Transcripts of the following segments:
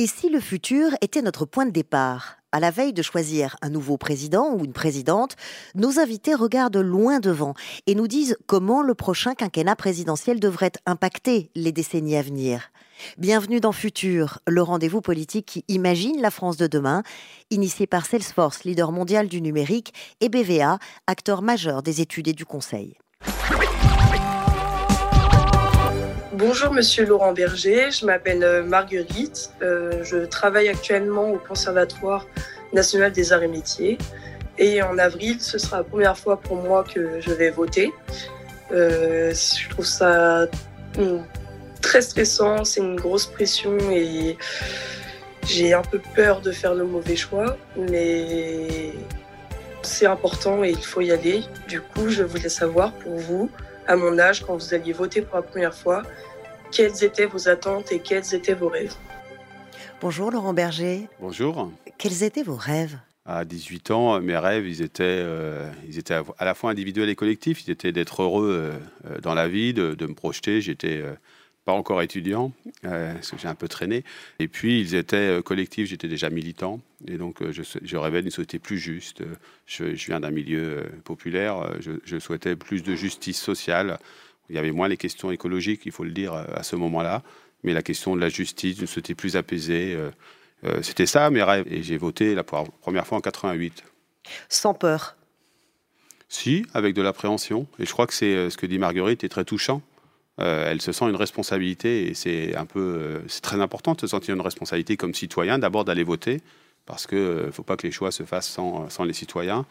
Et si le futur était notre point de départ? À la veille de choisir un nouveau président ou une présidente, nos invités regardent loin devant et nous disent comment le prochain quinquennat présidentiel devrait impacter les décennies à venir. Bienvenue dans Futur, le rendez-vous politique qui imagine la France de demain, initié par Salesforce, leader mondial du numérique, et BVA, acteur majeur des études et du conseil. Bonjour Monsieur Laurent Berger, je m'appelle euh, Marguerite, euh, je travaille actuellement au Conservatoire national des arts et métiers. Et en avril ce sera la première fois pour moi que je vais voter. Euh, je trouve ça hmm, très stressant, c'est une grosse pression et j'ai un peu peur de faire le mauvais choix, mais c'est important et il faut y aller. Du coup, je voulais savoir pour vous, à mon âge, quand vous alliez voter pour la première fois, quelles étaient vos attentes et quels étaient vos rêves Bonjour Laurent Berger. Bonjour. Quels étaient vos rêves À 18 ans, mes rêves, ils étaient, euh, ils étaient à la fois individuels et collectifs. Ils étaient d'être heureux euh, dans la vie, de, me projeter. J'étais euh, pas encore étudiant, parce que j'ai un peu traîné. Et puis, ils étaient collectifs, j'étais déjà militant. Et donc, je, je rêvais d'une société plus juste. Je, viens d'un milieu populaire. Je, je, souhaitais plus de justice sociale, il y avait moins les questions écologiques, il faut le dire, euh, à ce moment-là, mais la question de la justice, d'une société plus apaisée, euh, euh, c'était ça mes rêves. Et j'ai voté la première fois en 88. Sans peur Si, avec de l'appréhension. Et je crois que c'est ce que dit Marguerite est très touchant. elle se sent une responsabilité et c'est un peu, c'est très important de se sentir une responsabilité comme citoyen, d'abord d'aller voter, parce qu'il ne faut pas que les choix se fassent sans, sans, les citoyens,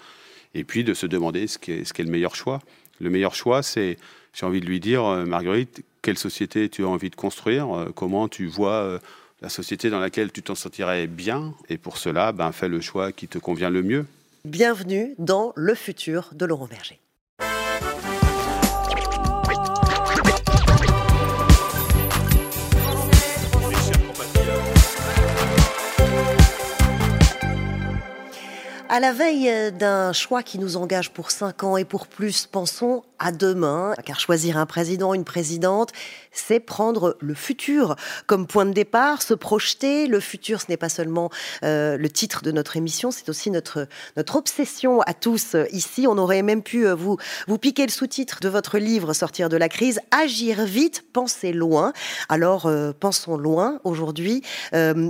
et puis de se demander ce qui est, ce qui est le meilleur choix. Le meilleur choix, c'est j'ai envie de lui dire, euh, Marguerite, quelle société tu as envie de construire euh, Comment tu vois euh, la société dans laquelle tu t'en sentirais bien Et pour cela, ben, fais le choix qui te convient le mieux. Bienvenue dans le futur de Laurent Berger. À la veille d'un choix qui nous engage pour cinq ans et pour plus, pensons à demain, car choisir un président, une présidente, c'est prendre le futur comme point de départ, se projeter. Le futur, ce n'est pas seulement euh, le titre de notre émission, c'est aussi notre, notre obsession à tous ici. On aurait même pu euh, vous, vous piquer le sous-titre de votre livre Sortir de la crise, Agir vite, penser loin. Alors, euh, pensons loin aujourd'hui,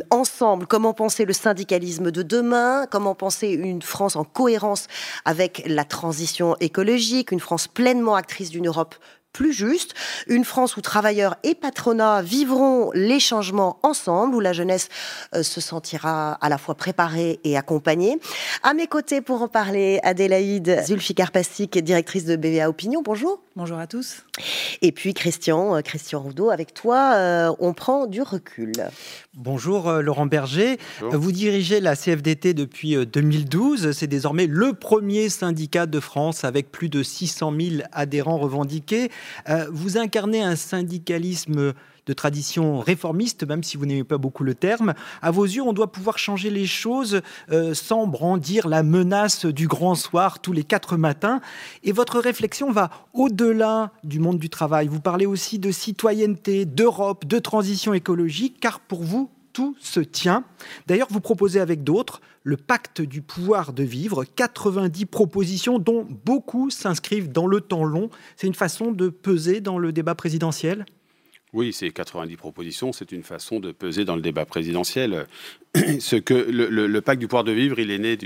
ensemble, comment penser le syndicalisme de demain, comment penser une France en cohérence avec la transition écologique, une France pleine actrice d'une Europe plus juste, une France où travailleurs et patronat vivront les changements ensemble, où la jeunesse euh, se sentira à la fois préparée et accompagnée. À mes côtés pour en parler, Adélaïde Zulfikar Pastic, directrice de BVA Opinion. Bonjour. Bonjour à tous. Et puis Christian, euh, Christian Roudot, avec toi, euh, on prend du recul. Bonjour Laurent Berger. Vous dirigez la CFDT depuis 2012. C'est désormais le premier syndicat de France avec plus de 600 000 adhérents revendiqués. Euh, vous incarnez un syndicalisme de tradition réformiste, même si vous n'aimez pas beaucoup le terme. À vos yeux, on doit pouvoir changer les choses euh, sans brandir la menace du grand soir tous les quatre matins. Et votre réflexion va au-delà du monde du travail. Vous parlez aussi de citoyenneté, d'Europe, de transition écologique, car pour vous, tout se tient. D'ailleurs, vous proposez avec d'autres le pacte du pouvoir de vivre, 90 propositions dont beaucoup s'inscrivent dans le temps long. C'est une façon de peser dans le débat présidentiel? Oui, ces 90 propositions, c'est une façon de peser dans le débat présidentiel. Ce que le, pacte du pouvoir de vivre, il est né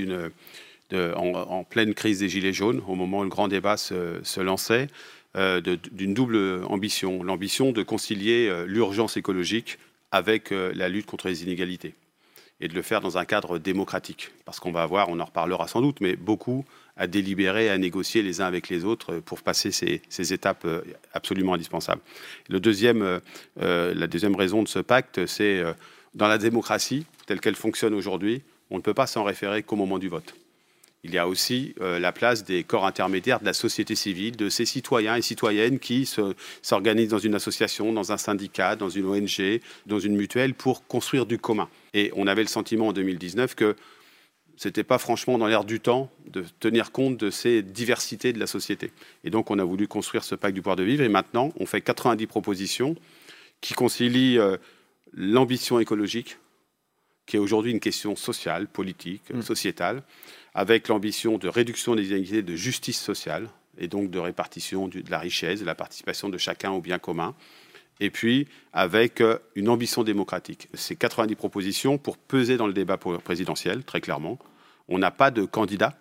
en, pleine crise des Gilets jaunes, au moment où le grand débat se, lançait, euh, d'une double ambition. L'ambition de concilier euh, l'urgence écologique avec euh, la lutte contre les inégalités et de le faire dans un cadre démocratique. Parce qu'on va avoir, on en reparlera sans doute, mais beaucoup à délibérer, à négocier les uns avec les autres pour passer ces, étapes euh, absolument indispensables. Le deuxième, euh, la deuxième raison de ce pacte, c'est dans la démocratie telle qu'elle fonctionne aujourd'hui, on ne peut pas s'en référer qu'au moment du vote il y a aussi euh, la place des corps intermédiaires de la société civile, de ces citoyens et citoyennes qui s'organisent dans une association, dans un syndicat, dans une ONG, dans une mutuelle pour construire du commun. Et on avait le sentiment en 2019 que ce n'était pas franchement dans l'air du temps de tenir compte de ces diversités de la société. Et donc on a voulu construire ce pacte du pouvoir de vivre et maintenant on fait 90 propositions qui concilient euh, l'ambition écologique qui est aujourd'hui une question sociale, politique, mm. sociétale, avec l'ambition de réduction des inégalités, de justice sociale, et donc de répartition de la richesse, de la participation de chacun au bien commun, et puis avec euh, une ambition démocratique. Ces 90 propositions pour peser dans le débat présidentiel, très clairement. On n'a pas de candidat,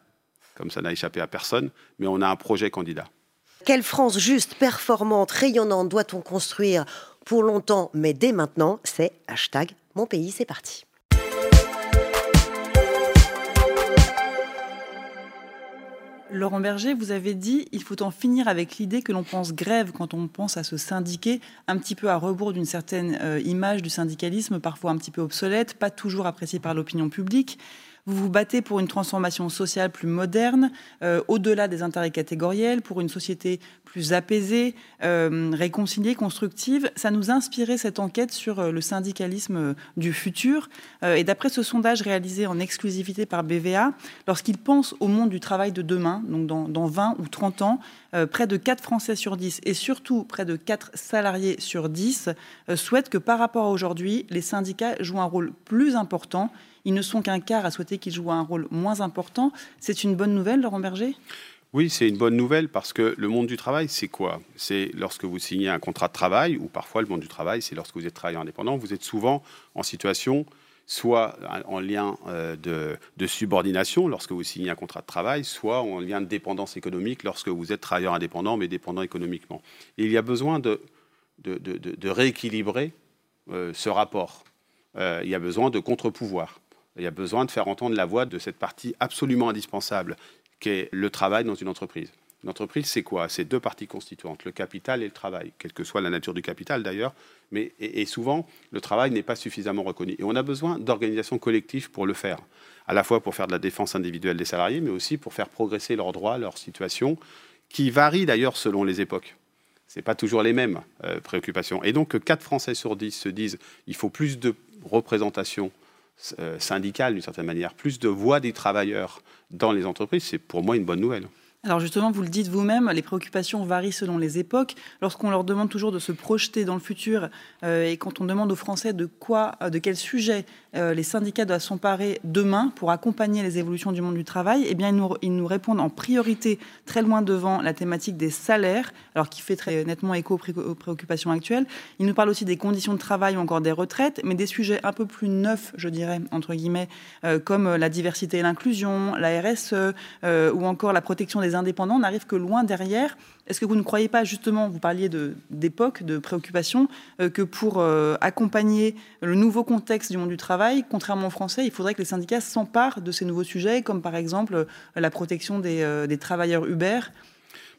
comme ça n'a échappé à personne, mais on a un projet candidat. Quelle France juste, performante, rayonnante doit-on construire pour longtemps, mais dès maintenant C'est hashtag mon pays, c'est parti. Laurent Berger, vous avez dit il faut en finir avec l'idée que l'on pense grève quand on pense à se syndiquer, un petit peu à rebours d'une certaine euh, image du syndicalisme, parfois un petit peu obsolète, pas toujours appréciée par l'opinion publique. Vous vous battez pour une transformation sociale plus moderne, euh, au-delà des intérêts catégoriels, pour une société plus apaisée, euh, réconciliée, constructive. Ça nous a inspiré cette enquête sur euh, le syndicalisme du futur. et d'après ce sondage réalisé en exclusivité par BVA, lorsqu'ils pensent au monde du travail de demain, donc dans, dans 20 ou 30 ans, près de 4 Français sur 10 et surtout près de 4 salariés sur 10 souhaitent que par rapport à aujourd'hui, les syndicats jouent un rôle plus important ils ne sont qu'un quart à souhaiter qu'ils jouent un rôle moins important. C'est une bonne nouvelle, Laurent Berger? Oui, c'est une bonne nouvelle parce que le monde du travail, c'est quoi? C'est lorsque vous signez un contrat de travail, ou parfois le monde du travail, c'est lorsque vous êtes travailleur indépendant, vous êtes souvent en situation soit en lien euh, de, subordination lorsque vous signez un contrat de travail, soit en lien de dépendance économique lorsque vous êtes travailleur indépendant mais dépendant économiquement. il y a besoin de, rééquilibrer euh, ce rapport. Euh, il y a besoin de contre-pouvoir. Il y a besoin de faire entendre la voix de cette partie absolument indispensable, qui est le travail dans une entreprise. Une entreprise, c'est quoi? C'est deux parties constituantes, le capital et le travail, quelle que soit la nature du capital d'ailleurs. Mais et, souvent, le travail n'est pas suffisamment reconnu. Et on a besoin d'organisations collectives pour le faire, à la fois pour faire de la défense individuelle des salariés, mais aussi pour faire progresser leurs droits, leur situation, qui varie d'ailleurs selon les époques. Ce n'est pas toujours les mêmes euh, préoccupations. Et donc, 4 Français sur 10 se disent il faut plus de représentation syndicale, d'une certaine manière, plus de voix des travailleurs dans les entreprises, c'est pour moi une bonne nouvelle. Alors justement, vous le dites vous-même, les préoccupations varient selon les époques. Lorsqu'on leur demande toujours de se projeter dans le futur euh, et quand on demande aux Français de quoi, euh, de quel sujet euh, les syndicats doivent s'emparer demain pour accompagner les évolutions du monde du travail, eh bien ils nous, ils nous, répondent en priorité, très loin devant, la thématique des salaires, alors qui fait très nettement écho aux préoccupations actuelles. Ils nous parlent aussi des conditions de travail ou encore des retraites, mais des sujets un peu plus neufs, je dirais, entre guillemets, comme la diversité et l'inclusion, la RSE ou encore la protection des indépendants n'arrive que loin derrière. Est-ce que vous ne croyez pas justement, vous parliez d'époque, de, préoccupation, euh, que pour euh, accompagner le nouveau contexte du monde du travail, contrairement aux Français, il faudrait que les syndicats s'emparent de ces nouveaux sujets, comme par exemple euh, la protection des, travailleurs Uber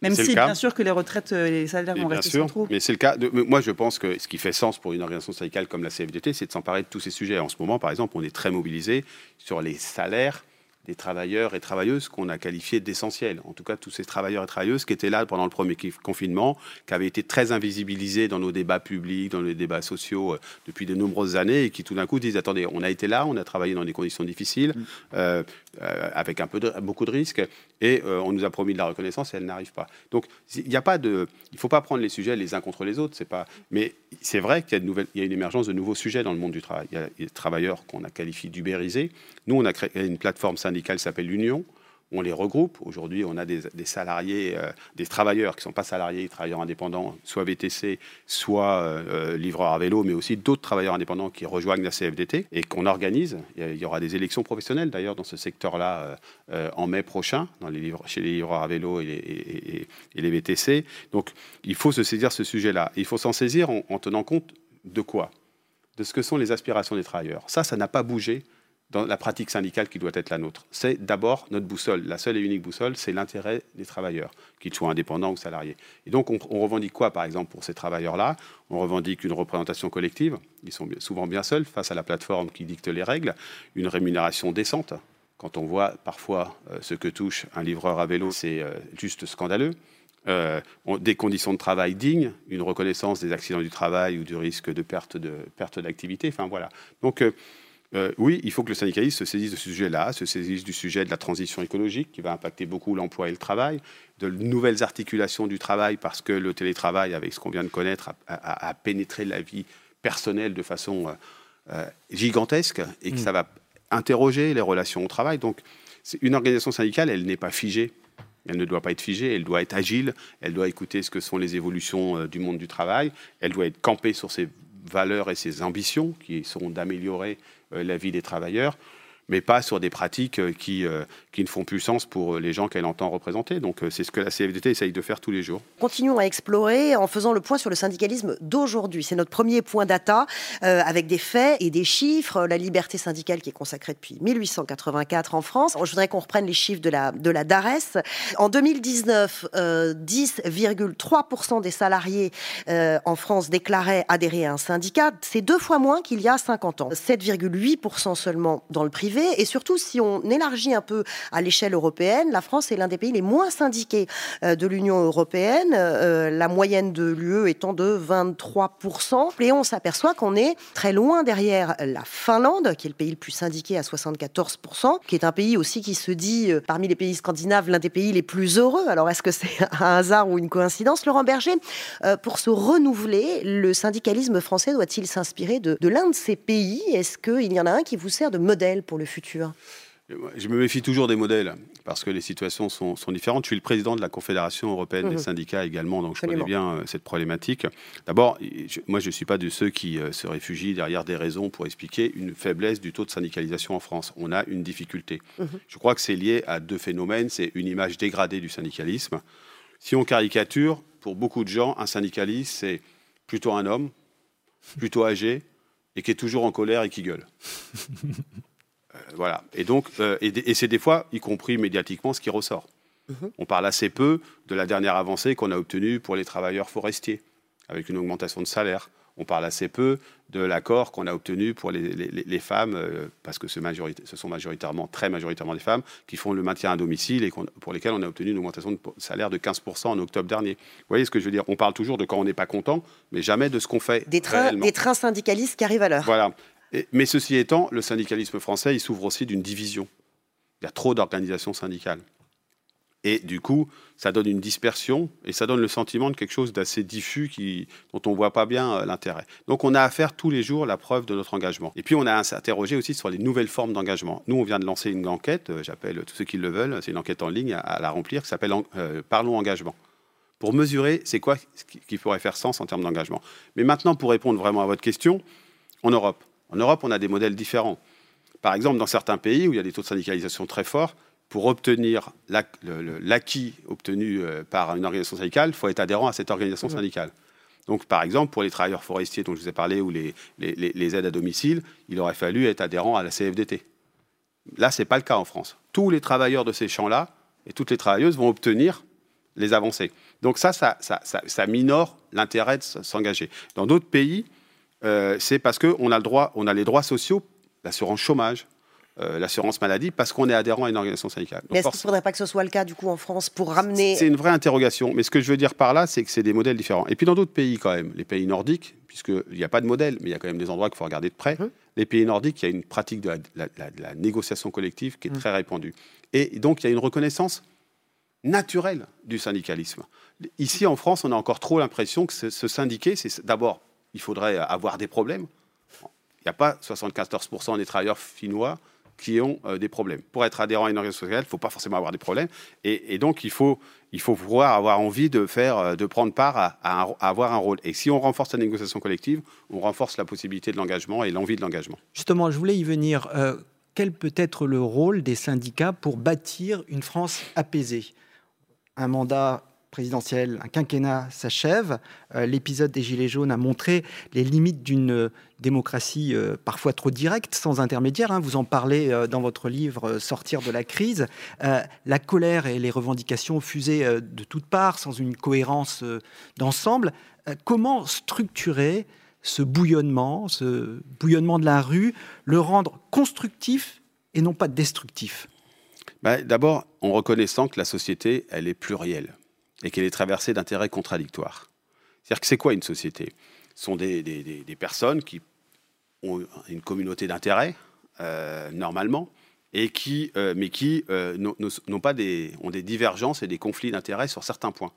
même si, bien sûr, que les retraites et les salaires vont rester centraux. Mais c'est le cas. moi, je pense que ce qui fait sens pour une organisation syndicale comme la CFDT, c'est de s'emparer de tous ces sujets. En ce moment, par exemple, on est très mobilisé sur les salaires des travailleurs et travailleuses qu'on a qualifiés d'essentiels. En tout cas, tous ces travailleurs et travailleuses qui étaient là pendant le premier confinement, qui avaient été très invisibilisés dans nos débats publics, dans les débats sociaux euh, depuis de nombreuses années, et qui tout d'un coup disent attendez, on a été là, on a travaillé dans des conditions difficiles, mm. euh, euh, avec un peu de, beaucoup de risques, et on nous a promis de la reconnaissance et elle n'arrive pas. Donc, il n'y a pas de, il faut pas prendre les sujets les uns contre les autres. C'est pas, mais c'est vrai qu'il y a, une il y a une émergence de nouveaux sujets dans le monde du travail. Il y a des travailleurs qu'on a qualifiés d'ubérisés. Nous, on a créé une plateforme syndicale s'appelle l'Union. On les regroupe. Aujourd'hui, on a des, salariés, euh, des travailleurs qui ne sont pas salariés, travailleurs indépendants, soit VTC, soit euh, euh, livreurs à vélo, mais aussi d'autres travailleurs indépendants qui rejoignent la CFDT et qu'on organise. Il y aura des élections professionnelles d'ailleurs dans ce secteur-là en mai prochain, chez les livreurs à vélo et les, et, VTC. Donc, il faut se saisir ce sujet-là. Il faut s'en saisir en tenant compte de quoi? De ce que sont les aspirations des travailleurs. Ça, ça n'a pas bougé dans la pratique syndicale qui doit être la nôtre. C'est d'abord notre boussole. La seule et unique boussole, c'est l'intérêt des travailleurs, qu'ils soient indépendants ou salariés. Et donc, on, revendique quoi, par exemple, pour ces travailleurs-là? On revendique une représentation collective. Ils sont souvent bien seuls face à la plateforme qui dicte les règles. Une rémunération décente. Quand on voit parfois euh, ce que touche un livreur à vélo, c'est euh, juste scandaleux. Euh, des conditions de travail dignes, une reconnaissance des accidents du travail ou du risque de perte de perte d'activité. Enfin voilà. Donc euh, oui, il faut que le syndicalisme se saisisse de ce sujet-là, se saisisse du sujet de la transition écologique qui va impacter beaucoup l'emploi et le travail, de nouvelles articulations du travail parce que le télétravail, avec ce qu'on vient de connaître, a, pénétré la vie personnelle de façon euh, gigantesque et que mm. ça va interroger les relations au travail. Donc, une organisation syndicale, elle n'est pas figée. Elle ne doit pas être figée, elle doit être agile, elle doit écouter ce que sont les évolutions euh, du monde du travail, elle doit être campée sur ses valeurs et ses ambitions, qui sont d'améliorer euh, la vie des travailleurs mais pas sur des pratiques euh, qui, euh, qui ne font plus sens pour les gens qu'elle entend représenter. Donc euh, c'est ce que la CFDT essaye de faire tous les jours. Continuons à explorer en faisant le point sur le syndicalisme d'aujourd'hui. C'est notre premier point data avec des faits et des chiffres. La liberté syndicale qui est consacrée depuis 1884 en France. Je voudrais qu'on reprenne les chiffres de la, de la DARES. En 2019, 10,3% des salariés en France déclaraient adhérer à un syndicat. C'est deux fois moins qu'il y a 50 ans. 7,8% seulement dans le privé et surtout, si on élargit un peu à l'échelle européenne, la France est l'un des pays les moins syndiqués euh, de l'Union européenne, euh, la moyenne de l'UE étant de 23%. Et on s'aperçoit qu'on est très loin derrière la Finlande, qui est le pays le plus syndiqué à 74%, qui est un pays aussi qui se dit, euh, parmi les pays scandinaves, l'un des pays les plus heureux. Alors, est-ce que c'est un hasard ou une coïncidence Laurent Berger, pour se renouveler, le syndicalisme français doit-il s'inspirer de, de l'un de ces pays? Est-ce qu'il y en a un qui vous sert de modèle pour le futur? Je me méfie toujours des modèles parce que les situations sont, différentes. Je suis le président de la Confédération européenne des mhm. syndicats également, donc je connais bien euh, cette problématique. D'abord, moi je ne suis pas de ceux qui euh, se réfugient derrière des raisons pour expliquer une faiblesse du taux de syndicalisation en France. On a une difficulté. Mhm. Je crois que c'est lié à deux phénomènes. C'est une image dégradée du syndicalisme. Si on caricature, pour beaucoup de gens, un syndicaliste, c'est plutôt un homme, plutôt âgé, et qui est toujours en colère et qui gueule. Euh, voilà. Et donc, euh, et, c'est des fois, y compris médiatiquement, ce qui ressort. Mhm. On parle assez peu de la dernière avancée qu'on a obtenue pour les travailleurs forestiers, avec une augmentation de salaire. On parle assez peu de l'accord qu'on a obtenu pour les, femmes, euh, parce que ce, ce, sont majoritairement, très majoritairement des femmes, qui font le maintien à domicile et pour lesquelles on a obtenu une augmentation de salaire de 15% en octobre dernier. Vous voyez ce que je veux dire? On parle toujours de quand on n'est pas content, mais jamais de ce qu'on fait. Des trains, des trains syndicalistes qui arrivent à l'heure. Voilà mais ceci étant, le syndicalisme français, il souffre aussi d'une division. Il y a trop d'organisations syndicales. Et du coup, ça donne une dispersion et ça donne le sentiment de quelque chose d'assez diffus qui, dont on ne voit pas bien euh, l'intérêt. Donc on a à faire tous les jours la preuve de notre engagement. Et puis on a à s'interroger aussi sur les nouvelles formes d'engagement. Nous, on vient de lancer une enquête, euh, j'appelle tous ceux qui le veulent, c'est une enquête en ligne à, la remplir qui s'appelle euh, Parlons engagement. Pour mesurer, c'est quoi qui pourrait faire sens en termes d'engagement. Mais maintenant, pour répondre vraiment à votre question, en Europe, en Europe, on a des modèles différents. Par exemple, dans certains pays où il y a des taux de syndicalisation très forts, pour obtenir l'acquis obtenu euh, par une organisation syndicale, il faut être adhérent à cette organisation syndicale. Donc, par exemple, pour les travailleurs forestiers dont je vous ai parlé ou les, aides à domicile, il aurait fallu être adhérent à la CFDT. Là, ce n'est pas le cas en France. Tous les travailleurs de ces champs-là et toutes les travailleuses vont obtenir les avancées. Donc ça, ça, ça minore l'intérêt de s'engager. Dans d'autres pays, euh, c'est parce qu'on a, le droit, on a les droits sociaux, l'assurance chômage, euh, l'assurance maladie, parce qu'on est adhérent à une organisation syndicale. mais est-ce qu'il ne faudrait pas que ce soit le cas, du coup, en France, pour ramener... C'est une vraie interrogation. Mais ce que je veux dire par là, c'est que c'est des modèles différents. Et puis dans d'autres pays, quand même, les pays nordiques, puisqu'il n'y a pas de modèle, mais il y a quand même des endroits qu'il faut regarder de près, hum. les pays nordiques, il y a une pratique de la, négociation collective qui est hum. très répandue. Et donc, il y a une reconnaissance naturelle du syndicalisme. Ici, en France, on a encore trop l'impression que se syndiquer, c'est d'abord il faudrait avoir des problèmes. Il n'y a pas 74% des travailleurs finnois qui ont euh, des problèmes. Pour être adhérent à une organisation sociale, il ne faut pas forcément avoir des problèmes. Et, donc, il faut, pouvoir avoir envie de, faire, euh, de prendre part à, avoir un rôle. Et si on renforce la négociation collective, on renforce la possibilité de l'engagement et l'envie de l'engagement. Justement, je voulais y venir. Euh, quel peut être le rôle des syndicats pour bâtir une France apaisée? Un mandat présidentielle, un quinquennat s'achève. Euh, l'épisode des Gilets jaunes a montré les limites d'une euh, démocratie euh, parfois trop directe, sans intermédiaire. Hein. Vous en parlez dans votre livre Sortir de la crise. la colère et les revendications fusaient de toutes parts, sans une cohérence d'ensemble. comment structurer ce bouillonnement, ce bouillonnement de la rue, le rendre constructif et non pas destructif? Bah, D'abord, en reconnaissant que la société, elle est plurielle et qu'elle est traversée d'intérêts contradictoires. C'est-à-dire que c'est quoi une société? Ce sont des, personnes qui ont une communauté d'intérêts, euh, normalement, et qui, euh, mais qui euh, n'ont pas des, ont des divergences et des conflits d'intérêts sur certains points.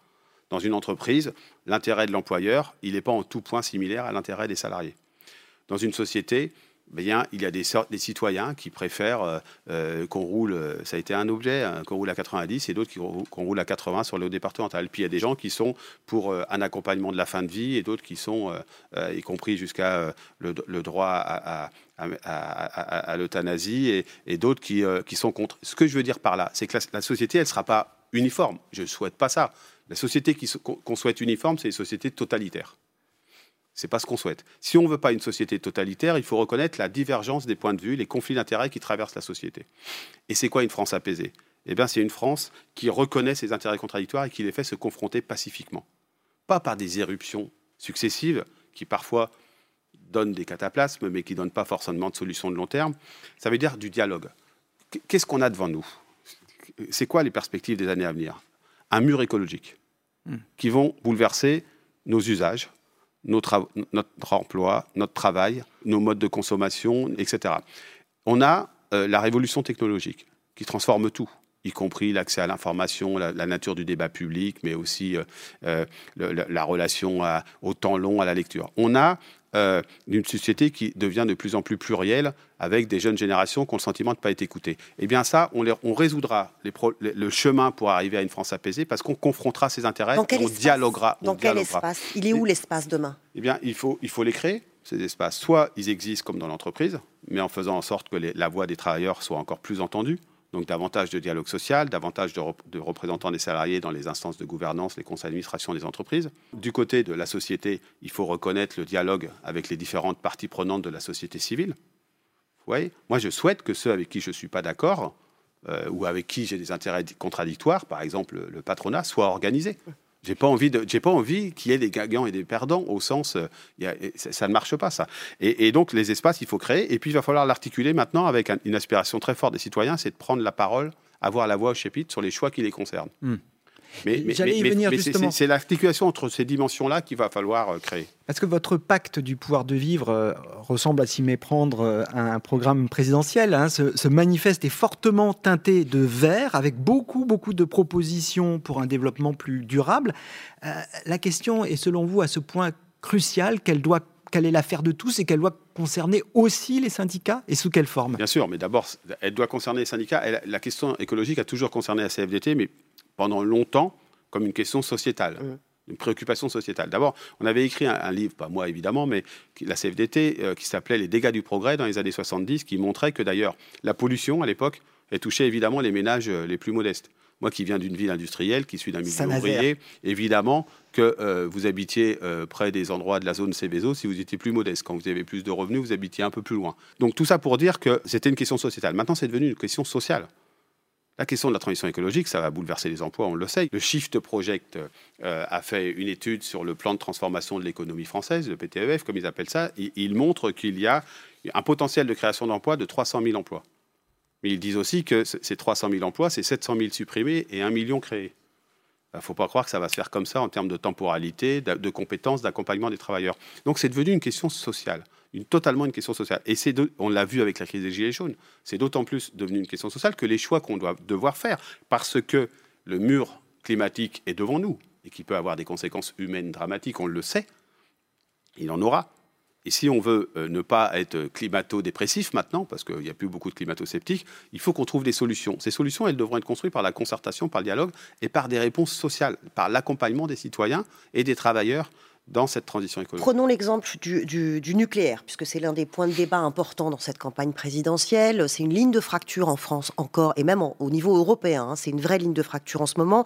Dans une entreprise, l'intérêt de l'employeur, il n'est pas en tout point similaire à l'intérêt des salariés. Dans une société, il y a des, citoyens qui préfèrent euh, euh, qu'on roule, euh, ça a été un objet, hein, qu'on roule à 90 et d'autres qu'on roule à 80 sur le départemental. Puis il y a des gens qui sont pour un accompagnement de la fin de vie et d'autres qui sont, y compris jusqu'à le, droit à, l'euthanasie et, d'autres qui, qui, sont contre. Ce que je veux dire par là, c'est que la, société, elle ne sera pas uniforme. Je ne souhaite pas ça. La société qu'on souhaite uniforme, c'est une société totalitaire. C'est pas ce qu'on souhaite. Si on ne veut pas une société totalitaire, il faut reconnaître la divergence des points de vue, les conflits d'intérêts qui traversent la société. Et c'est quoi une France apaisée? Eh bien, c'est une France qui reconnaît ses intérêts contradictoires et qui les fait se confronter pacifiquement. Pas par des éruptions successives qui parfois donnent des cataplasmes, mais qui ne donnent pas forcément de solutions de long terme. Ça veut dire du dialogue. Qu'est-ce qu'on a devant nous? C'est quoi les perspectives des années à venir? Un mur écologique hmm. qui vont bouleverser nos usages, notre, emploi, notre travail, nos modes de consommation, etc. On a euh, la révolution technologique qui transforme tout y compris l'accès à l'information, la, nature du débat public, mais aussi euh, euh, la, relation au temps long, à la lecture. On a euh, d'une société qui devient de plus en plus plurielle, avec des jeunes générations qui ont le sentiment de ne pas être écoutées. Eh bien ça, on, on résoudra le chemin pour arriver à une France apaisée, parce qu'on confrontera ses intérêts, on dialoguera. Dans quel espace Il est où l'espace demain? Eh bien, il faut, il faut les créer ces espaces. Soit ils existent comme dans l'entreprise, mais en faisant en sorte que la voix des travailleurs soit encore plus entendue. Donc davantage de dialogue social, davantage de, représentants des salariés dans les instances de gouvernance, les conseils d'administration des entreprises. Du côté de la société, il faut reconnaître le dialogue avec les différentes parties prenantes de la société civile. Moi, je souhaite que ceux avec qui je ne suis pas d'accord euh, ou avec qui j'ai des intérêts contradictoires, par exemple le patronat, soient organisés. J'ai pas envie de, j'ai pas envie qu'il y ait des gagnants et des perdants au sens, euh, ça, ne marche pas ça. Et, donc les espaces, il faut créer. Et puis il va falloir l'articuler maintenant avec une aspiration très forte des citoyens, c'est de prendre la parole, avoir la voix au chapitre sur les choix qui les concernent. Hmm. Mais, c'est l'articulation entre ces dimensions-là qu'il va falloir euh, créer. Est-ce que votre pacte du pouvoir de vivre euh, ressemble à s'y méprendre euh, à un programme présidentiel hein. ce, manifeste est fortement teinté de vert, avec beaucoup, beaucoup de propositions pour un développement plus durable. la question est, selon vous, à ce point crucial qu'elle doit quelle est l'affaire de tous et qu'elle doit concerner aussi les syndicats et sous quelle forme? Bien sûr, mais d'abord, elle doit concerner les syndicats. la question écologique a toujours concerné la CFDT, mais pendant longtemps comme une question sociétale. Mmh. Une préoccupation sociétale. D'abord, on avait écrit un, livre, pas moi évidemment, mais la CFDT, euh, qui s'appelait Les dégâts du progrès dans les années 70, qui montrait que d'ailleurs la pollution à l'époque, touchait évidemment les ménages euh, les plus modestes. Moi qui viens d'une ville industrielle, qui suis d'un milieu ouvrier, évidemment que euh, vous habitiez près des endroits de la zone Céveso si vous étiez plus modeste. Quand vous avez plus de revenus, vous habitiez un peu plus loin. Donc tout ça pour dire que c'était une question sociétale. Maintenant, c'est devenu une question sociale. La question de la transition écologique, ça va bouleverser les emplois, on le sait. Le Shift Project euh, a fait une étude sur le plan de transformation de l'économie française, le PTEF, comme ils appellent ça. il montre qu'il y a un potentiel de création d'emplois de 300 000 emplois. Mais ils disent aussi que ces 300 000 emplois, c'est 700 000 supprimés et 1 million créés. Il ne faut pas croire que ça va se faire comme ça en termes de temporalité, de compétences, d'accompagnement des travailleurs. Donc c'est devenu une question sociale totalement une question sociale. Et c'est on l'a vu avec la crise des Gilets jaunes, c'est d'autant plus devenu une question sociale que les choix qu'on doit devoir faire, parce que le mur climatique est devant nous et qui peut avoir des conséquences humaines dramatiques, on le sait, il en aura. Et si on veut euh, ne pas être climato-dépressif maintenant, parce qu'il n'y a plus beaucoup de climato-sceptiques, il faut qu'on trouve des solutions. Ces solutions, elles devront être construites par la concertation, par le dialogue et par des réponses sociales, par l'accompagnement des citoyens et des travailleurs dans cette transition écologique. Prenons l'exemple du, nucléaire, puisque c'est l'un des points de débat importants dans cette campagne présidentielle. C'est une ligne de fracture en France encore, et même au niveau européen. Hein. c'est une vraie ligne de fracture en ce moment.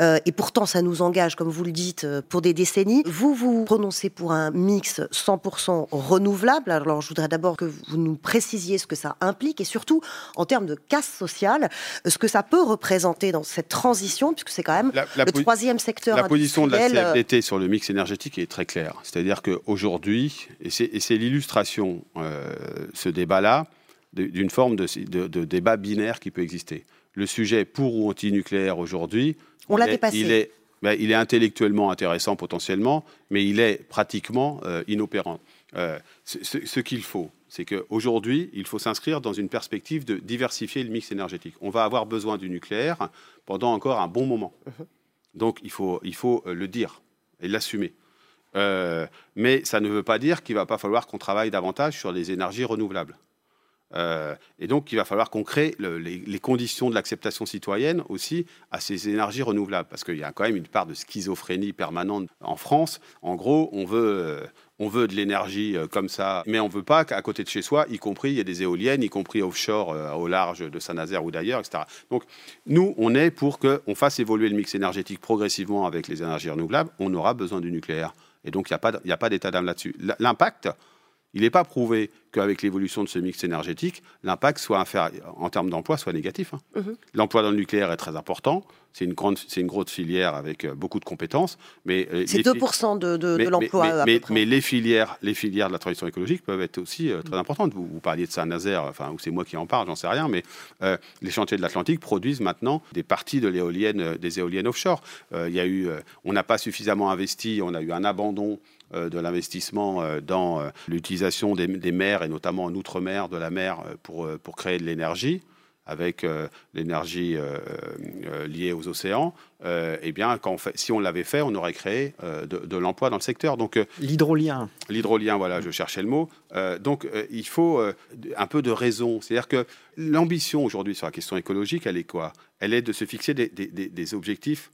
Euh, et pourtant, ça nous engage, comme vous le dites, euh, pour des décennies. Vous vous prononcez pour un mix 100% renouvelable. Alors, je voudrais d'abord que vous nous précisiez ce que ça implique, et surtout, en termes de casse sociale, ce que ça peut représenter dans cette transition, puisque c'est quand même le troisième secteur La position de la CFDT sur le mix énergétique est très clair. C'est-à-dire qu'aujourd'hui, et c'est l'illustration, euh, ce débat-là, d'une forme de, débat binaire qui peut exister. Le sujet pour ou anti-nucléaire aujourd'hui, on l'a dépassé. Il est, ben, il est intellectuellement intéressant potentiellement, mais il est pratiquement euh, inopérant. Euh, ce, qu'il faut, c'est qu'aujourd'hui, il faut s'inscrire dans une perspective de diversifier le mix énergétique. On va avoir besoin du nucléaire pendant encore un bon moment. Uh-huh. Donc il faut, il faut le dire et l'assumer. Mais ça ne veut pas dire qu'il ne va pas falloir qu'on travaille davantage sur les énergies renouvelables. Euh, et donc, il va falloir qu'on crée les, conditions de l'acceptation citoyenne aussi à ces énergies renouvelables, parce qu'il y a quand même une part de schizophrénie permanente en France. En gros, on veut, euh, on veut de l'énergie euh, comme ça, mais on ne veut pas qu'à côté de chez soi, y compris, il y ait des éoliennes, y compris offshore, au large de Saint-Nazaire ou d'ailleurs, etc. Donc, nous, on est pour qu'on fasse évoluer le mix énergétique progressivement avec les énergies renouvelables. On aura besoin du nucléaire. Et donc, il n'y a pas d'état d'âme là-dessus. L'impact, il n'est pas prouvé qu'avec l'évolution de ce mix énergétique, l'impact soit en termes d'emploi soit négatif. Hein. Mhm. L'emploi dans le nucléaire est très important. C'est une, grande, c'est une grosse filière avec euh, beaucoup de compétences. Mais euh, c'est 2% de, de, l'emploi. Mais, mais, les, filières, les filières de la transition écologique peuvent être aussi euh, très importantes. Vous, vous, parliez de Saint-Nazaire, enfin, ou c'est moi qui en parle, j'en sais rien, mais les chantiers de l'Atlantique produisent maintenant des parties de l'éolienne, des éoliennes offshore. il y a eu, on n'a pas suffisamment investi, on a eu un abandon de l'investissement dans l'utilisation des, des mers et notamment en outre-mer de la mer euh, pour, euh, pour créer de l'énergie avec euh, l'énergie liée aux océans, eh bien, quand fait, si on l'avait fait, on aurait créé de, l'emploi dans le secteur. Donc l'hydrolien. L'hydrolien, voilà, je cherchais le mot. donc, il faut un peu de raison. C'est-à-dire que l'ambition aujourd'hui sur la question écologique, elle est quoi? Elle est de se fixer des, des, des objectifs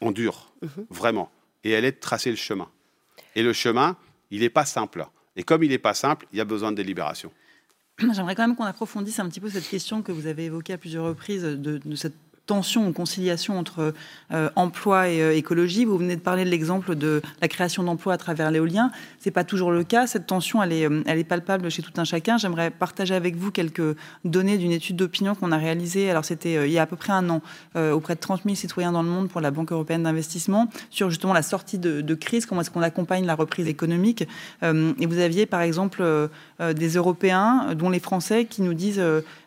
en dur, mhm. vraiment. Et elle est de tracer le chemin. Et le chemin, il n'est pas simple. Et comme il n'est pas simple, il y a besoin de délibération. J'aimerais quand même qu'on approfondisse un petit peu cette question que vous avez évoquée à plusieurs reprises de, de cette tension ou conciliation entre euh, emploi et euh, écologie. Vous venez de parler de l'exemple de la création d'emplois à travers l'éolien. C'est pas toujours le cas. Cette tension, elle est, euh, elle est palpable chez tout un chacun. J'aimerais partager avec vous quelques données d'une étude d'opinion qu'on a réalisée. Alors c'était il y a à peu près un an auprès de 30 000 citoyens dans le monde pour la Banque européenne d'investissement sur justement la sortie de, crise. Comment est-ce qu'on accompagne la reprise économique Et vous aviez par exemple des Européens, dont les Français, qui nous disent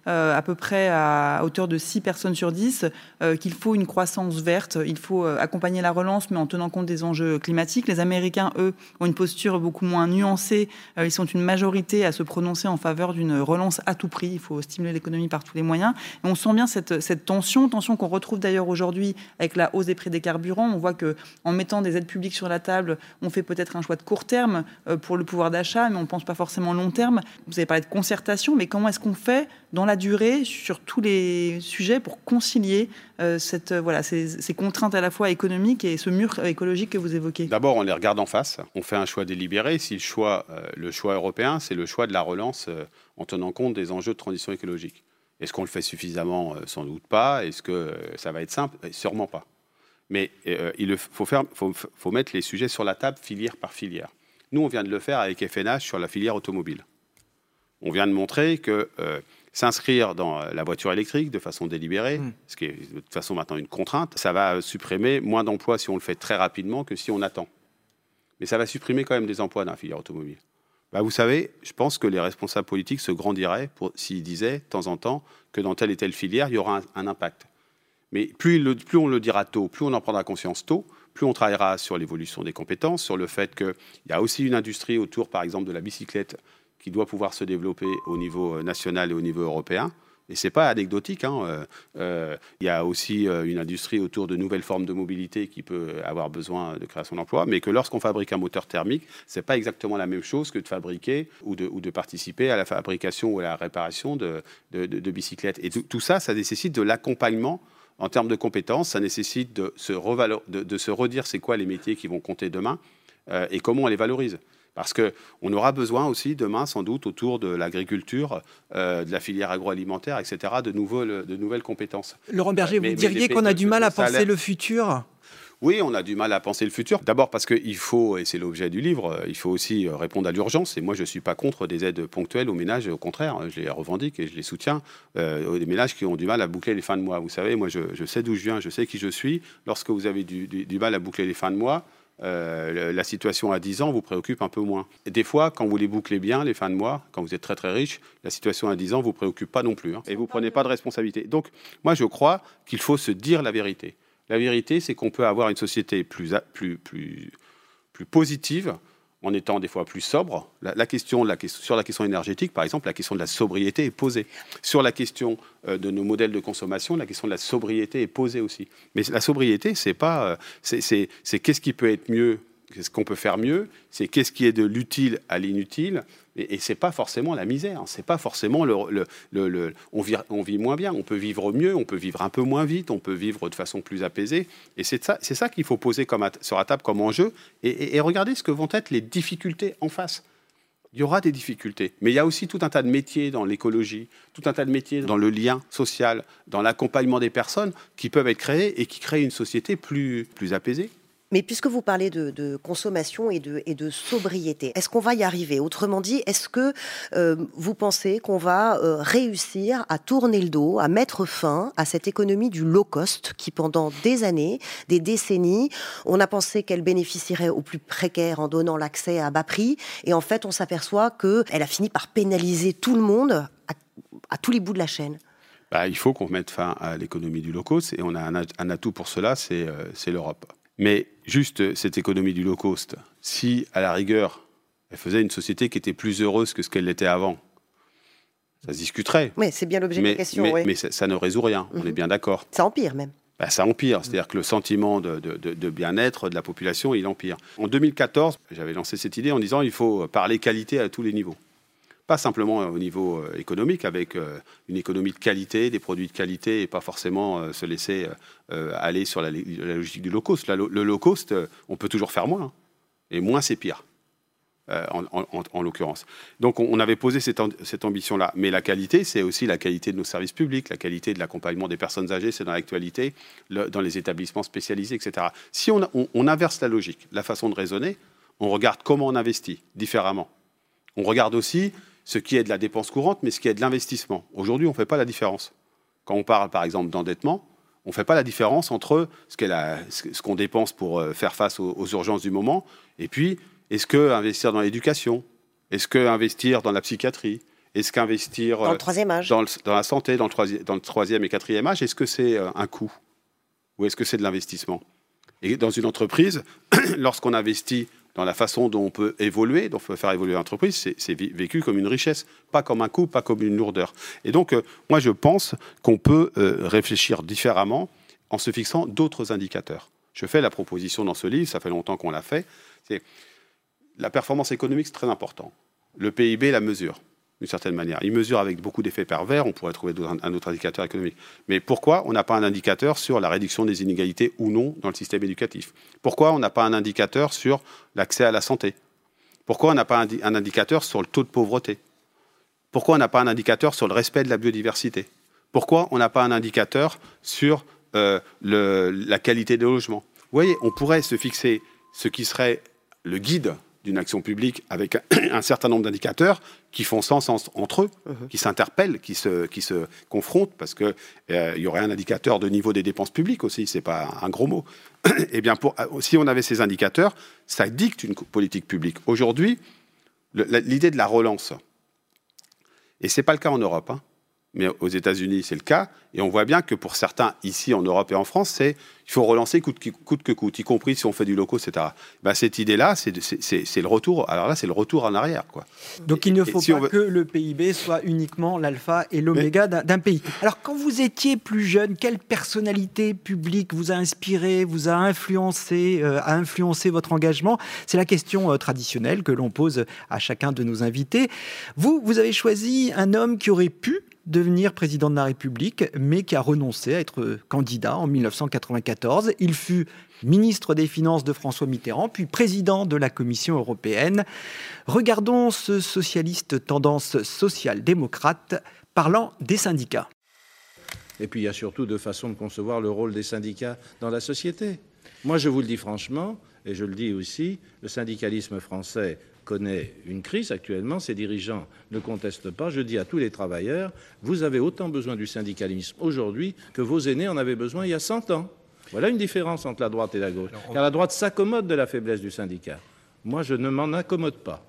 à peu près à hauteur de 6 personnes sur 10 euh, qu'il faut une croissance verte, il faut euh, accompagner la relance, mais en tenant compte des enjeux climatiques. Les Américains, eux, ont une posture beaucoup moins nuancée. ils sont une majorité à se prononcer en faveur d'une relance à tout prix. Il faut stimuler l'économie par tous les moyens. On sent bien cette, cette tension, tension qu'on retrouve d'ailleurs aujourd'hui avec la hausse des prix des carburants. On voit que en mettant des aides publiques sur la table, on fait peut-être un choix de court terme pour le pouvoir d'achat, mais on ne pense pas forcément long terme. Vous avez parlé de concertation, mais comment est-ce qu'on fait dans la durée sur tous les sujets pour concilier euh, euh, ces, contraintes à la fois économiques et ce mur écologique que vous évoquez D'abord, on les regarde en face. On fait un choix délibéré. Si le choix, euh, le choix européen, c'est le choix de la relance en tenant compte des enjeux de transition écologique. Est-ce qu'on le fait suffisamment Sans doute pas? Est-ce que ça va être simple? Sûrement pas. Mais il faut mettre les sujets sur la table filière par filière. Nous, on vient de le faire avec FNH sur la filière automobile. On vient de montrer que s'inscrire dans la voiture électrique de façon délibérée, hmm. ce qui est de toute façon maintenant une contrainte, ça va supprimer moins d'emplois si on le fait très rapidement que si on attend. Mais ça va supprimer quand même des emplois dans la filière automobile. Bah, vous savez, je pense que les responsables politiques se grandiraient s'ils disaient de temps en temps que dans telle et telle filière, il y aura un, impact. Mais plus, plus, on le dira tôt, plus on en prendra conscience tôt, plus on travaillera sur l'évolution des compétences, sur le fait qu'il y a aussi une industrie autour, par exemple, de la bicyclette qui doit pouvoir se développer au niveau euh, national et au niveau européen. Et ce n'est pas anecdotique. Hein. Euh, euh, il y a aussi une industrie autour de nouvelles formes de mobilité qui peut avoir besoin de création d'emplois, mais que lorsqu'on fabrique un moteur thermique, ce n'est pas exactement la même chose que de fabriquer ou de, participer à la fabrication ou à la réparation de, bicyclettes. Et tout, ça, ça nécessite de l'accompagnement en termes de compétences, ça nécessite de, se redire c'est quoi les métiers qui vont compter demain et comment on les valorise. Parce qu'on aura besoin aussi demain, sans doute, autour de l'agriculture, euh, de la filière agroalimentaire, etc., de, nouvelles compétences. Laurent Berger, vous diriez qu'on a du mal à penser le futur? Oui, on a du mal à penser le futur. D'abord parce qu'il faut, et c'est l'objet du livre, il faut aussi répondre à l'urgence. Et moi, je ne suis pas contre des aides ponctuelles aux ménages. Au contraire, je les revendique et je les soutiens. Euh, des ménages qui ont du mal à boucler les fins de mois. Vous savez, moi, je, sais d'où je viens, je sais qui je suis. Lorsque vous avez du mal à boucler les fins de mois, euh, la situation à 10 ans vous préoccupe un peu moins. Des fois, quand vous les bouclez bien, les fins de mois, quand vous êtes très très riche, la situation à 10 ans vous préoccupe pas non plus. Hein. et vous prenez pas de responsabilité. Donc, moi, je crois qu'il faut se dire la vérité. La vérité, c'est qu'on peut avoir une société plus, plus, plus positive en étant des fois plus sobre. Sur la question énergétique, par exemple, la question de la sobriété est posée. Sur la question euh, de nos modèles de consommation, la question de la sobriété est posée aussi. Mais la sobriété, c'est pas, euh, c'est qu'est-ce qui peut être mieux ce qu'on peut faire mieux, c'est qu'est-ce qui est de l'utile à l'inutile, et, ce c'est pas forcément la misère, c'est pas forcément le, le, on, vit, on, vit, moins bien, on peut vivre mieux, on peut vivre un peu moins vite, on peut vivre de façon plus apaisée, et c'est ça, ça qu'il faut poser comme sur la table comme enjeu, et, et regardez ce que vont être les difficultés en face. Il y aura des difficultés, mais il y a aussi tout un tas de métiers dans l'écologie, tout un tas de métiers dans le lien social, dans l'accompagnement des personnes qui peuvent être créés et qui créent une société plus, plus apaisée, mais puisque vous parlez de, consommation et de, sobriété, est-ce qu'on va y arriver? Autrement dit, est-ce que euh, vous pensez qu'on va euh, réussir à tourner le dos, à mettre fin à cette économie du low cost qui, pendant des années, des décennies, on a pensé qu'elle bénéficierait aux plus précaires en donnant l'accès à bas prix, et en fait, on s'aperçoit qu'elle a fini par pénaliser tout le monde à, tous les bouts de la chaîne? Bah, il faut qu'on mette fin à l'économie du low cost et on a un, atout pour cela, c'est euh, l'Europe. Mais juste cette économie du low cost, si à la rigueur, elle faisait une société qui était plus heureuse que ce qu'elle était avant, ça se discuterait. Oui, c'est bien l'objet de la question. Mais, mais ça, ne résout rien, on est mhm. bien d'accord. Ça empire même. Bah, ça empire, c'est-à-dire que le sentiment de, de bien-être de la population, il empire. En 2014, j'avais lancé cette idée en disant il faut parler qualité à tous les niveaux pas simplement au niveau euh, économique, avec euh, une économie de qualité, des produits de qualité, et pas forcément euh, se laisser aller sur la, logique du low cost. le low cost, on peut toujours faire moins, hein. et moins c'est pire. en, l'occurrence. Donc on, avait posé cette, ambition-là. Mais la qualité, c'est aussi la qualité de nos services publics, la qualité de l'accompagnement des personnes âgées, c'est dans l'actualité, dans les établissements spécialisés, etc. Si on, inverse la logique, la façon de raisonner, on regarde comment on investit différemment. On regarde aussi ce qui est de la dépense courante, mais ce qui est de l'investissement. Aujourd'hui, on ne fait pas la différence. Quand on parle, par exemple, d'endettement, on ne fait pas la différence entre ce qu'on dépense pour euh, faire face aux, urgences du moment, et puis, est-ce que investir dans l'éducation Est-ce que investir dans la psychiatrie Est-ce qu'investir dans le troisième âge dans, la santé, dans le, dans le troisième et quatrième âge, est-ce que c'est euh, un coût Ou est-ce que c'est de l'investissement? Et dans une entreprise, lorsqu'on investit dans la façon dont on peut évoluer, dont on peut faire évoluer l'entreprise, c'est vécu comme une richesse, pas comme un coût, pas comme une lourdeur. Et donc, euh, moi, je pense qu'on peut euh, réfléchir différemment en se fixant d'autres indicateurs. Je fais la proposition dans ce livre, ça fait longtemps qu'on l'a fait. C'est la performance économique, c'est très important. Le PIB la mesure d'une certaine manière. Il mesure avec beaucoup d'effets pervers, on pourrait trouver un autre indicateur économique. Mais pourquoi on n'a pas un indicateur sur la réduction des inégalités ou non dans le système éducatif? Pourquoi on n'a pas un indicateur sur l'accès à la santé? Pourquoi on n'a pas un indicateur sur le taux de pauvreté? Pourquoi on n'a pas un indicateur sur le respect de la biodiversité? Pourquoi on n'a pas un indicateur sur euh, la qualité des logements? Vous voyez, on pourrait se fixer ce qui serait le guide d'une action publique avec un, certain nombre d'indicateurs qui font sens entre eux, uh-huh. qui s'interpellent, qui se, qui se confrontent, parce qu'il euh, y aurait un indicateur de niveau des dépenses publiques aussi, c'est pas un gros mot. Eh bien, pour, euh, si on avait ces indicateurs, ça dicte une politique publique. Aujourd'hui, l'idée de la relance, et c'est pas le cas en Europe, hein, mais aux États-Unis, c'est le cas. Et on voit bien que pour certains, ici en Europe et en France, c'est il faut relancer coûte, que coûte, y compris si on fait du loco, etc. Ben, cette idée-là, c'est le retour. Alors là, c'est le retour en arrière. Quoi. Donc il ne faut pas que le PIB soit uniquement l'alpha et l'oméga d'un pays. Alors quand vous étiez plus jeune, quelle personnalité publique vous a inspiré, vous a influencé, euh, a influencé votre engagement? C'est la question euh, traditionnelle que l'on pose à chacun de nos invités. Vous, vous avez choisi un homme qui aurait pu devenir président de la République, mais qui a renoncé à être candidat en 1994. Il fut ministre des Finances de François Mitterrand, puis président de la Commission européenne. Regardons ce socialiste tendance social-démocrate parlant des syndicats. Et puis il y a surtout deux façons de concevoir le rôle des syndicats dans la société. Moi, je vous le dis franchement, et je le dis aussi, le syndicalisme français connaît une crise actuellement, ses dirigeants ne contestent pas. Je dis à tous les travailleurs, vous avez autant besoin du syndicalisme aujourd'hui que vos aînés en avaient besoin il y a 100 ans. Voilà une différence entre la droite et la gauche. Car la droite s'accommode de la faiblesse du syndicat. Moi, je ne m'en accommode pas.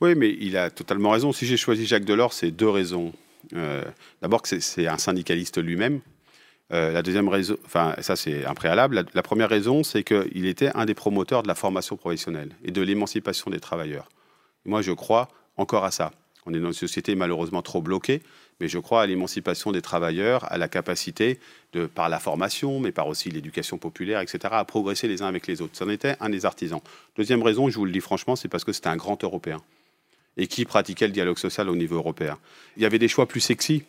Oui, mais il a totalement raison. Si j'ai choisi Jacques Delors, c'est deux raisons. Euh, d'abord que c'est un syndicaliste lui-même, euh, la deuxième raison, enfin ça c'est un préalable. La, première raison, c'est qu'il était un des promoteurs de la formation professionnelle et de l'émancipation des travailleurs. moi, je crois encore à ça. On est dans une société malheureusement trop bloquée, mais je crois à l'émancipation des travailleurs, à la capacité, de, par la formation, mais par aussi l'éducation populaire, etc., à progresser les uns avec les autres. Ça en était un des artisans. Deuxième raison, je vous le dis franchement, c'est parce que c'était un grand Européen et qui pratiquait le dialogue social au niveau européen. Il y avait des choix plus sexy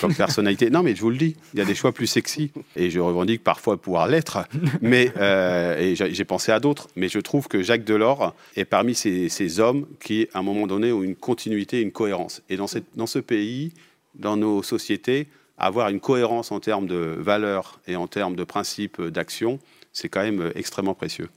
comme personnalité. Non, mais je vous le dis, il y a des choix plus sexy. Et je revendique parfois pouvoir l'être. Mais euh, j'ai pensé à d'autres. Mais je trouve que Jacques Delors est parmi ces, hommes qui, à un moment donné, ont une continuité, une cohérence. Et dans, ce pays, dans nos sociétés, avoir une cohérence en termes de valeurs et en termes de principes d'action, c'est quand même extrêmement précieux.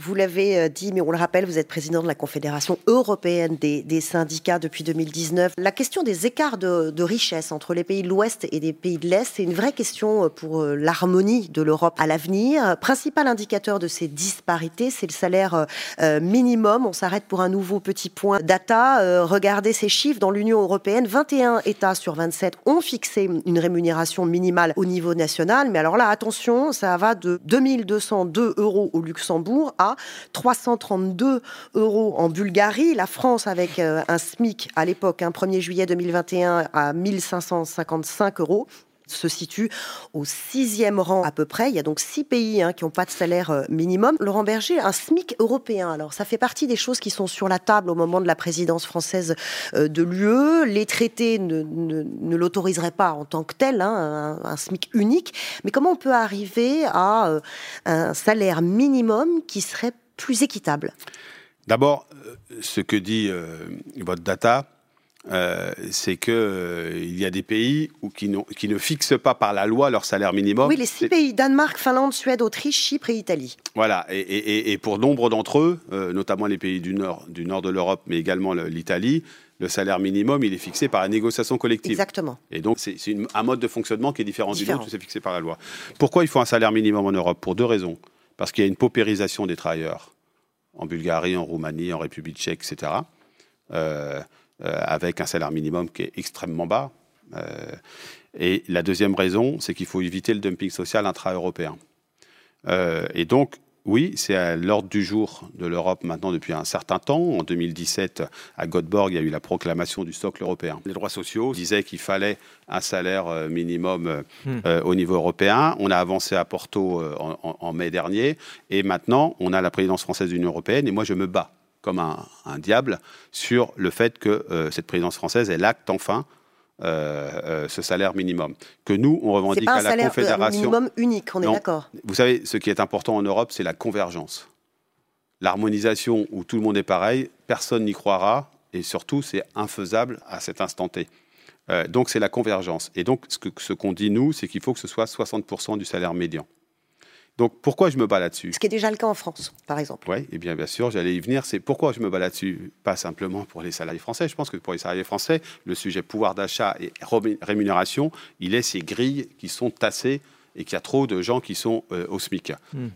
Vous l'avez euh, dit, mais on le rappelle, vous êtes président de la Confédération européenne des, syndicats depuis 2019. La question des écarts de, richesse entre les pays de l'Ouest et les pays de l'Est, c'est une vraie question euh, pour euh, l'harmonie de l'Europe à l'avenir. Principal indicateur de ces disparités, c'est le salaire minimum. On s'arrête pour un nouveau petit point data. regardez ces chiffres. Dans l'Union européenne, 21 États sur 27 ont fixé une rémunération minimale au niveau national. Mais alors là, attention, ça va de 2202 euros au Luxembourg à 332 euros en Bulgarie. La France, avec euh, un SMIC à l'époque, un hein, 1er juillet 2021, à 1555 euros se situe au sixième rang à peu près. Il y a donc six pays hein, qui n'ont pas de salaire euh, minimum. Laurent Berger, un SMIC européen. Alors, ça fait partie des choses qui sont sur la table au moment de la présidence française euh, de l'UE. Les traités ne, l'autoriseraient pas en tant que tel, hein, un, SMIC unique. Mais comment on peut arriver à un salaire minimum qui serait plus équitable? D'abord, euh, ce que dit euh, votre data, euh, c'est qu'il y a des pays où, qui, qui, ne fixent pas par la loi leur salaire minimum. Oui, les six pays Danemark, Finlande, Suède, Autriche, Chypre et Italie. Voilà, et, pour nombre d'entre eux, notamment les pays du nord, du nord de l'Europe, mais également l'Italie, le salaire minimum, il est fixé par la négociation collective. Exactement. Et donc, c'est un mode de fonctionnement qui est différent, du nôtre, c'est fixé par la loi. Pourquoi il faut un salaire minimum en Europe? Pour deux raisons parce qu'il y a une paupérisation des travailleurs en Bulgarie, en Roumanie, en République tchèque, etc., euh, euh, avec un salaire minimum qui est extrêmement bas. Euh, et la deuxième raison, c'est qu'il faut éviter le dumping social intra-européen. et donc, oui, c'est à l'ordre du jour de l'Europe maintenant depuis un certain temps. En 2017, à Göteborg, il y a eu la proclamation du socle européen. Les droits sociaux disaient qu'il fallait un salaire euh, minimum euh, hmm. euh, au niveau européen. On a avancé à Porto en, mai dernier. Et maintenant, on a la présidence française de l'Union européenne. Et moi, je me bats comme un, un diable sur le fait que cette présidence française, elle acte enfin euh, euh, ce salaire minimum. Que nous, on revendique pas à la salaire, Confédération. minimum unique, on est d'accord. Vous savez, ce qui est important en Europe, c'est la convergence. L'harmonisation où tout le monde est pareil, personne n'y croira, et surtout, c'est infaisable à cet instant T. Euh, donc, c'est la convergence. Et donc, ce qu'on dit, nous, c'est qu'il faut que ce soit 60% du salaire médian. Donc pourquoi je me bats là-dessus Ce qui est déjà le cas en France, par exemple. Oui, et eh bien bien sûr, j'allais y venir. C'est pourquoi je me bats là-dessus, pas simplement pour les salariés français. Je pense que pour les salariés français, le sujet pouvoir d'achat et rémunération, il est ces grilles qui sont tassées et qu'il y a trop de gens qui sont euh, au SMIC. Hmm.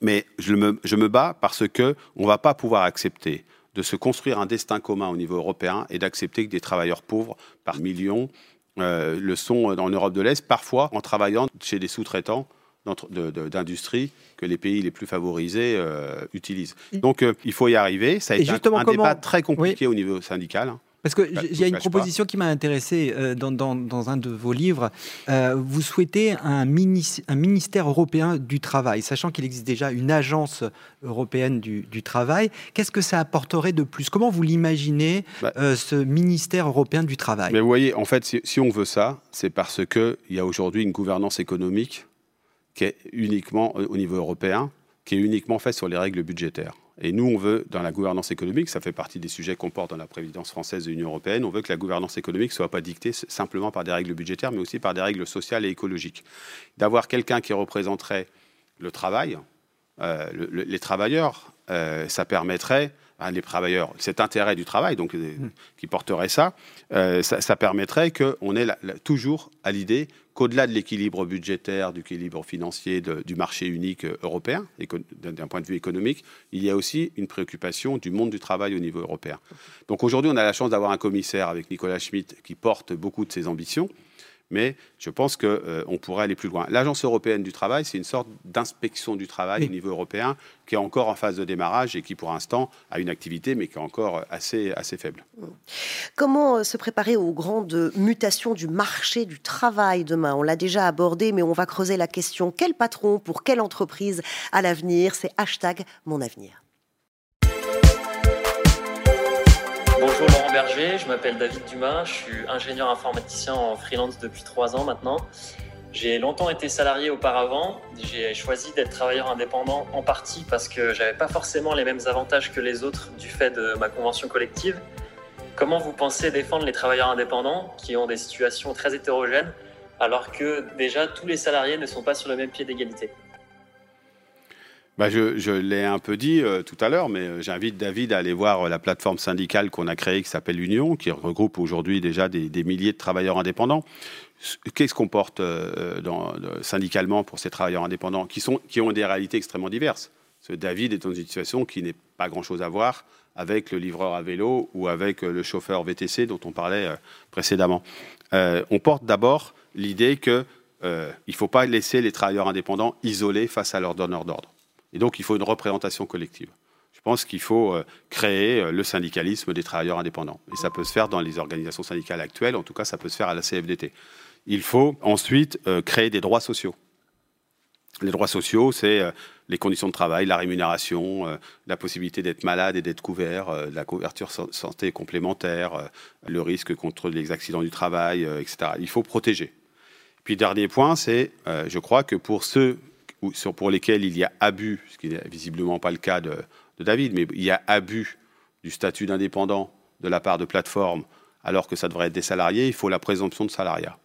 Mais je me, je me bats parce que on va pas pouvoir accepter de se construire un destin commun au niveau européen et d'accepter que des travailleurs pauvres par millions euh, le sont en Europe de l'Est, parfois en travaillant chez des sous-traitants d'industrie que les pays les plus favorisés euh, utilisent. Donc euh, il faut y arriver. Ça a été un, débat très compliqué au niveau syndical. Hein. Parce qu'il bah, y a une proposition qui m'a intéressé euh, dans, dans, un de vos livres. vous souhaitez un, un, ministère européen du travail, sachant qu'il existe déjà une agence européenne du, du travail. Qu'est-ce que ça apporterait de plus? Comment vous l'imaginez, bah ce ministère européen du travail? Mais vous voyez, en fait, si, si on veut ça, c'est parce qu'il y a aujourd'hui une gouvernance économique qui est uniquement au niveau européen, qui est uniquement fait sur les règles budgétaires. Et nous, on veut, dans la gouvernance économique, ça fait partie des sujets qu'on porte dans la présidence française de l'Union européenne, on veut que la gouvernance économique ne soit pas dictée simplement par des règles budgétaires, mais aussi par des règles sociales et écologiques. D'avoir quelqu'un qui représenterait le travail, euh, les travailleurs, euh, ça permettrait à les travailleurs, cet intérêt du travail, donc euh, mmh. qui porterait ça, ça, ça, permettrait qu'on ait toujours à l'idée qu'au-delà de l'équilibre budgétaire, du équilibre financier du marché unique euh, européen, d'un point de vue économique, il y a aussi une préoccupation du monde du travail au niveau européen. Donc aujourd'hui, on a la chance d'avoir un commissaire avec Nicolas Schmitt qui porte beaucoup de ses ambitions. Mais je pense qu'on euh, pourrait aller plus loin. L'Agence européenne du travail, c'est une sorte d'inspection du travail au niveau européen qui est encore en phase de démarrage et qui, pour l'instant, a une activité, mais qui est encore assez, assez faible. Comment euh, se préparer aux grandes mutations du marché du travail demain? On l'a déjà abordé, mais on va creuser la question. Quel patron pour quelle entreprise à l'avenir? C'est hashtag mon avenir. Bonjour Laurent Berger, je m'appelle David Dumas, je suis ingénieur informaticien en freelance depuis trois ans maintenant. J'ai longtemps été salarié auparavant, j'ai choisi d'être travailleur indépendant en partie parce que j'avais pas forcément les mêmes avantages que les autres du fait de ma convention collective. Comment vous pensez défendre les travailleurs indépendants qui ont des situations très hétérogènes alors que déjà tous les salariés ne sont pas sur le même pied d'égalité? Bah je, l'ai un peu dit euh, tout à l'heure, mais euh, j'invite David à aller voir euh, la plateforme syndicale qu'on a créée qui s'appelle l'Union, qui regroupe aujourd'hui déjà des, milliers de travailleurs indépendants. Qu'est-ce qu'on porte syndicalement pour ces travailleurs indépendants qui ont des réalités extrêmement diverses? David est dans une situation qui n'est pas grand-chose à voir avec le livreur à vélo ou avec le chauffeur VTC dont on parlait précédemment. on porte d'abord l'idée qu'il ne faut pas laisser les travailleurs indépendants isolés face à leurs donneurs d'ordre. Et donc, il faut une représentation collective. Je pense qu'il faut euh, créer euh, le syndicalisme des travailleurs indépendants. Et ça peut se faire dans les organisations syndicales actuelles, en tout cas, ça peut se faire à la CFDT. Il faut ensuite euh, créer des droits sociaux. Les droits sociaux, c'est les conditions de travail, la rémunération, la possibilité d'être malade et d'être couvert, la couverture santé complémentaire, le risque contre les accidents du travail, etc. Il faut protéger. Puis dernier point, c'est, je crois que pour ceux pour lesquels il y a abus, ce qui n'est visiblement pas le cas de, David, mais il y a abus du statut d'indépendant de la part de plateformes, alors que ça devrait être des salariés, il faut la présomption de salariat.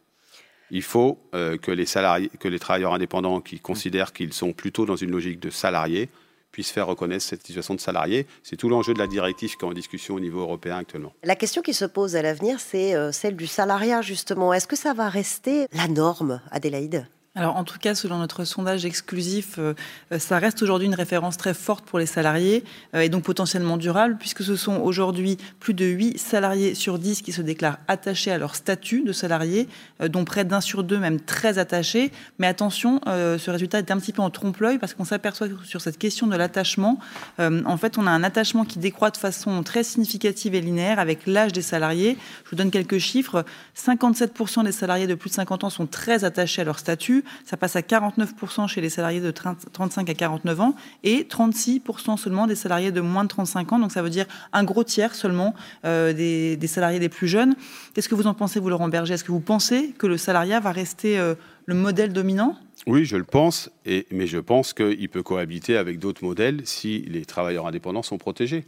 Il faut euh, que, les salariés, que les travailleurs indépendants qui considèrent qu'ils sont plutôt dans une logique de salariés puissent faire reconnaître cette situation de salarié. C'est tout l'enjeu de la directive qui est en discussion au niveau européen actuellement. La question qui se pose à l'avenir, c'est euh, celle du salariat, justement. Est-ce que ça va rester la norme, Adélaïde? Alors en tout cas, selon notre sondage exclusif, euh, euh, ça reste aujourd'hui une référence très forte pour les salariés euh, et donc potentiellement durable, puisque ce sont aujourd'hui plus de 8 salariés sur 10 qui se déclarent attachés à leur statut de salarié, dont près d'un sur deux même très attachés. Mais attention, ce résultat est un petit peu en trompe-l'œil parce qu'on s'aperçoit que sur cette question de l'attachement, en fait, on a un attachement qui décroît de façon très significative et linéaire avec l'âge des salariés. Je vous donne quelques chiffres. 57% des salariés de plus de 50 ans sont très attachés à leur statut ça passe à 49% chez les salariés de 35 à 49 ans et 36% seulement des salariés de moins de 35 ans. Donc ça veut dire un gros tiers seulement euh, des, salariés les plus jeunes. Qu'est-ce que vous en pensez, vous, Laurent Berger? Est-ce que vous pensez que le salariat va rester euh, le modèle dominant? Oui, je le pense, mais je pense qu'il peut cohabiter avec d'autres modèles si les travailleurs indépendants sont protégés.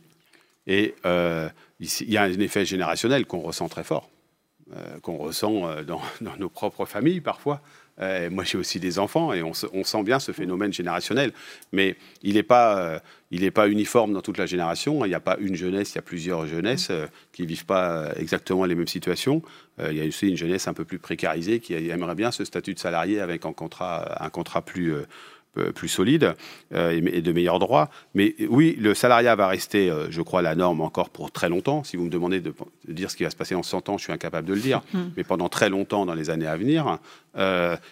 Et euh, il y a un effet générationnel qu'on ressent très fort, qu'on ressent dans, nos propres familles parfois. Euh, moi, j'ai aussi des enfants et on, sent bien ce phénomène générationnel. Mais il n'est pas, euh, pas uniforme dans toute la génération. Il n'y a pas une jeunesse, il y a plusieurs jeunesses euh, qui ne vivent pas exactement les mêmes situations. il y a aussi une jeunesse un peu plus précarisée qui aimerait bien ce statut de salarié avec un contrat, un contrat plus, plus solide euh, et de meilleurs droits. Mais oui, le salariat va rester, euh, je crois, la norme encore pour très longtemps. Si vous me demandez de, dire ce qui va se passer en 100 ans, je suis incapable de le dire, mm. mais pendant très longtemps dans les années à venir.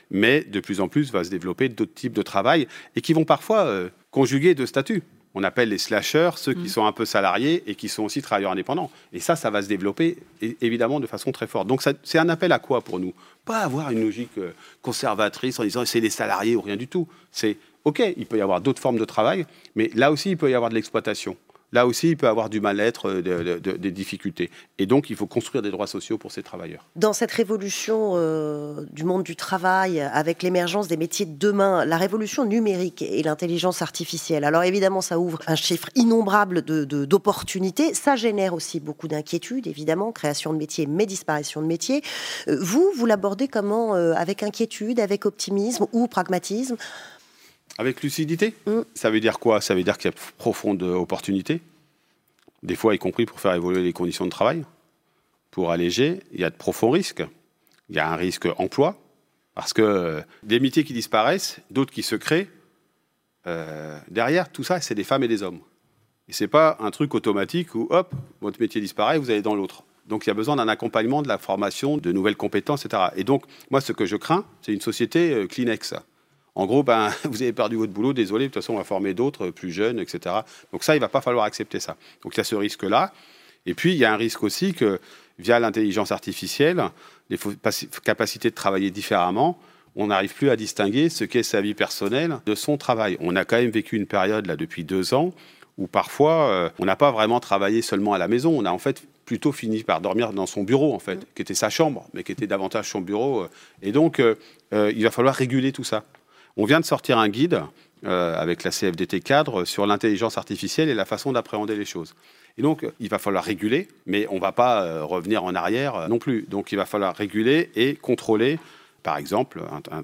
mais de plus en plus va se développer d'autres types de travail et qui vont parfois conjuguer deux statuts on appelle les slashers, ceux qui mm. sont un peu salariés et qui sont aussi travailleurs indépendants. Et ça, ça va se développer évidemment de façon très forte. Donc c'est un appel à quoi pour nous? Pas avoir une logique euh, conservatrice en disant c'est les salariés ou rien du tout. C'est OK, il peut y avoir d'autres formes de travail, mais là aussi, il peut y avoir de l'exploitation là aussi, il peut avoir du mal-être, euh, des difficultés. Et donc, il faut construire des droits sociaux pour ces travailleurs. Dans cette révolution euh, du monde du travail, avec l'émergence des métiers de demain, la révolution numérique et l'intelligence artificielle, alors évidemment, ça ouvre un chiffre innombrable d'opportunités. ça génère aussi beaucoup d'inquiétudes, évidemment, création de métiers, mais disparition de métiers. Euh, vous, vous l'abordez comment Avec inquiétude, avec optimisme ou pragmatisme? Avec lucidité mm. Ça veut dire quoi? Ça veut dire qu'il y a profonde opportunité, des fois y compris pour faire évoluer les conditions de travail. Pour alléger, il y a de profonds risques. Il y a un risque emploi, parce que euh, des métiers qui disparaissent, d'autres qui se créent, euh, derrière tout ça, c'est des femmes et des hommes. Et c'est pas un truc automatique où, hop, votre métier disparaît, vous allez dans l'autre. Donc il y a besoin d'un accompagnement, de la formation, de nouvelles compétences, etc. Et donc, moi, ce que je crains, c'est une société euh, Kleenex. En gros, ben, vous avez perdu votre boulot, désolé, de toute façon, on va former d'autres euh, plus jeunes, etc. Donc ça, il ne va pas falloir accepter ça. Donc il y a ce risque-là. Et puis, il y a un risque aussi que, via l'intelligence artificielle, les capacités de travailler différemment, on n'arrive plus à distinguer ce qu'est sa vie personnelle de son travail. On a quand même vécu une période, là, depuis deux ans, où parfois, euh, on n'a pas vraiment travaillé seulement à la maison. On a en fait plutôt fini par dormir dans son bureau, en fait, qui était sa chambre, mais qui était davantage son bureau. Euh. Et donc, euh, il va falloir réguler tout ça. On vient de sortir un guide avec la CFDT cadre sur l'intelligence artificielle et la façon d'appréhender les choses. Et donc, il va falloir réguler, mais on ne va pas revenir en arrière non plus. Donc, il va falloir réguler et contrôler par exemple,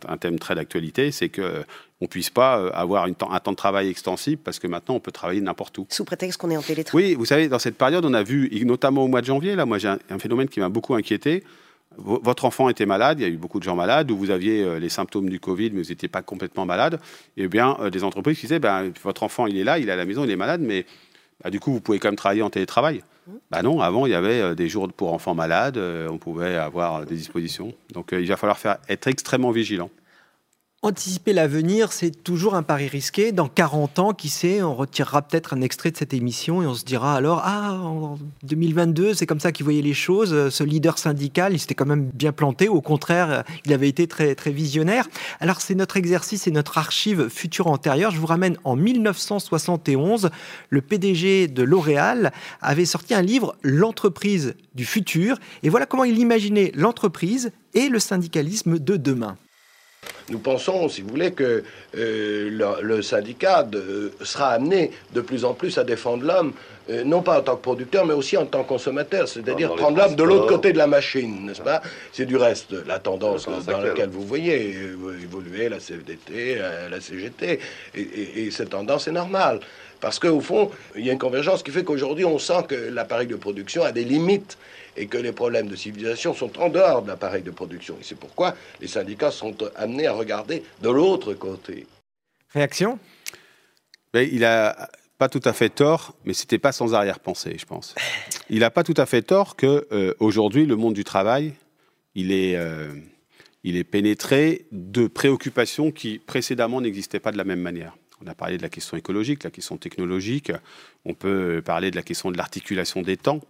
un, thème très d'actualité, c'est qu'on ne puisse pas euh, avoir un temps de travail extensible parce que maintenant on peut travailler n'importe où. Sous prétexte qu'on est en télétravail. Oui, vous savez, dans cette période, on a vu, notamment au mois de janvier, là, moi j'ai un, phénomène qui m'a beaucoup inquiété. Votre enfant était malade, il y a eu beaucoup de gens malades, ou vous aviez euh, les symptômes du Covid, mais vous n'étiez pas complètement malade. Eh bien, euh, des entreprises qui disaient, ben, votre enfant, il est là, il est à la maison, il est malade, mais bah, du coup, vous pouvez quand même travailler en télétravail. Bah non, avant, il y avait euh, des jours pour enfants malades, on pouvait avoir des dispositions. Donc, il va falloir faire, être extrêmement vigilant. Anticiper l'avenir, c'est toujours un pari risqué. Dans 40 ans, qui sait, on retirera peut-être un extrait de cette émission et on se dira alors, ah, en 2022, c'est comme ça qu'il voyait les choses. Ce leader syndical, il s'était quand même bien planté. Au contraire, il avait été très, très visionnaire. Alors, c'est notre exercice et notre archive future antérieure. Je vous ramène en 1971. Le PDG de L'Oréal avait sorti un livre, L'entreprise du futur. Et voilà comment il imaginait l'entreprise et le syndicalisme de demain. Nous pensons, si vous voulez, que euh, le, syndicat sera amené de plus en plus à défendre l'homme, euh, non pas en tant que producteur, mais aussi en tant que consommateur, c'est-à-dire prendre l'homme de l'autre côté de la machine, n'est-ce pas? C'est du reste la tendance dans laquelle vous voyez évoluer la CFDT, euh, la CGT, et, et cette tendance est normale. Parce qu'au fond, il y a une convergence qui fait qu'aujourd'hui, on sent que l'appareil de production a des limites et que les problèmes de civilisation sont en dehors de l'appareil de production. Et c'est pourquoi les syndicats sont amenés à regarder de l'autre côté. Réaction? Ben, Il a pas tout à fait tort, mais c'était pas sans arrière-pensée, je pense. Il n'a pas tout à fait tort que euh, aujourd'hui le monde du travail, il est, euh, il est pénétré de préoccupations qui précédemment n'existaient pas de la même manière. On a parlé de la question écologique, la question technologique. On peut parler de la question de l'articulation des temps.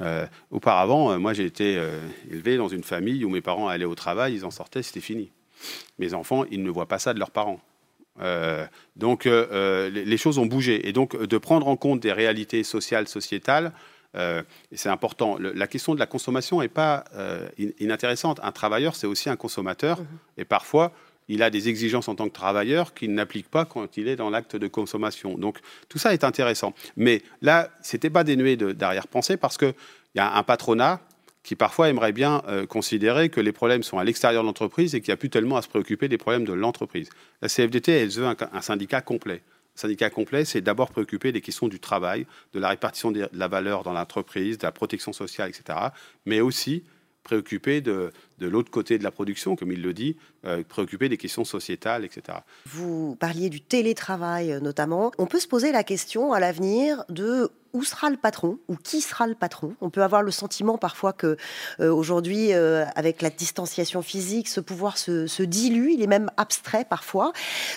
Euh, auparavant, euh, moi j'ai été euh, élevé dans une famille où mes parents allaient au travail, ils en sortaient, c'était fini. Mes enfants, ils ne voient pas ça de leurs parents. donc les, choses ont bougé. Et donc de prendre en compte des réalités sociales, sociétales, c'est important. la question de la consommation n'est pas inintéressante. Un travailleur, c'est aussi un consommateur. Mmh Et parfois, il a des exigences en tant que travailleur qu'il n'applique pas quand il est dans l'acte de consommation. Donc tout ça est intéressant. Mais là, ce n'était pas dénué d'arrière-pensée parce qu'il y a un patronat qui parfois aimerait bien euh, considérer que les problèmes sont à l'extérieur de l'entreprise et qu'il n'y a plus tellement à se préoccuper des problèmes de l'entreprise. La CFDT, elle veut un, syndicat complet. Un syndicat complet, c'est d'abord préoccuper des questions du travail, de la répartition de la valeur dans l'entreprise, de la protection sociale, etc., mais aussi préoccupé de, de l'autre côté de la production, comme il le dit, euh, préoccupé des questions sociétales, etc. Vous parliez du télétravail euh, notamment. On peut se poser la question à l'avenir de où sera le patron ou qui sera le patron? On peut avoir le sentiment parfois que euh, aujourd'hui, avec la distanciation physique, ce pouvoir se, se, dilue, il est même abstrait parfois.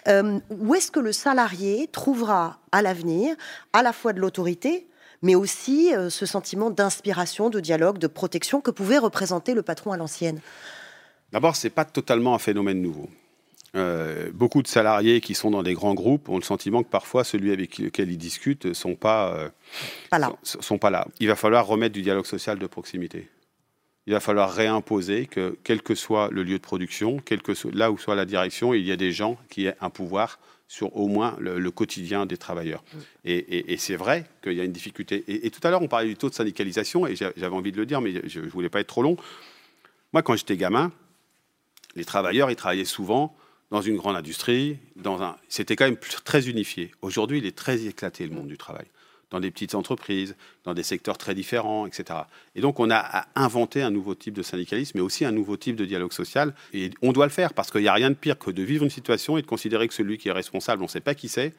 où est-ce que le salarié trouvera à l'avenir à la fois de l'autorité, mais aussi euh, ce sentiment d'inspiration, de dialogue, de protection que pouvait représenter le patron à l'ancienne D'abord, ce n'est pas totalement un phénomène nouveau. Euh, beaucoup de salariés qui sont dans des grands groupes ont le sentiment que parfois celui avec lequel ils discutent ne sont pas, euh, pas, là. Sont, pas là. Il va falloir remettre du dialogue social de proximité. Il va falloir réimposer que, quel que soit le lieu de production, quel que soit, là où soit la direction, il y a des gens qui aient un pouvoir sur au moins le, quotidien des travailleurs. Et, c'est vrai qu'il y a une difficulté. Et, tout à l'heure, on parlait du taux de syndicalisation, et j'avais envie de le dire, mais je ne voulais pas être trop long. Moi, quand j'étais gamin, les travailleurs, ils travaillaient souvent dans une grande industrie, dans un... c'était quand même très unifié. Aujourd'hui, il est très éclaté, le monde du travail dans des petites entreprises, dans des secteurs très différents, etc. Et donc, on a inventé un nouveau type de syndicalisme, mais aussi un nouveau type de dialogue social. Et on doit le faire, parce qu'il n'y a rien de pire que de vivre une situation et de considérer que celui qui est responsable, on ne sait pas qui c'est,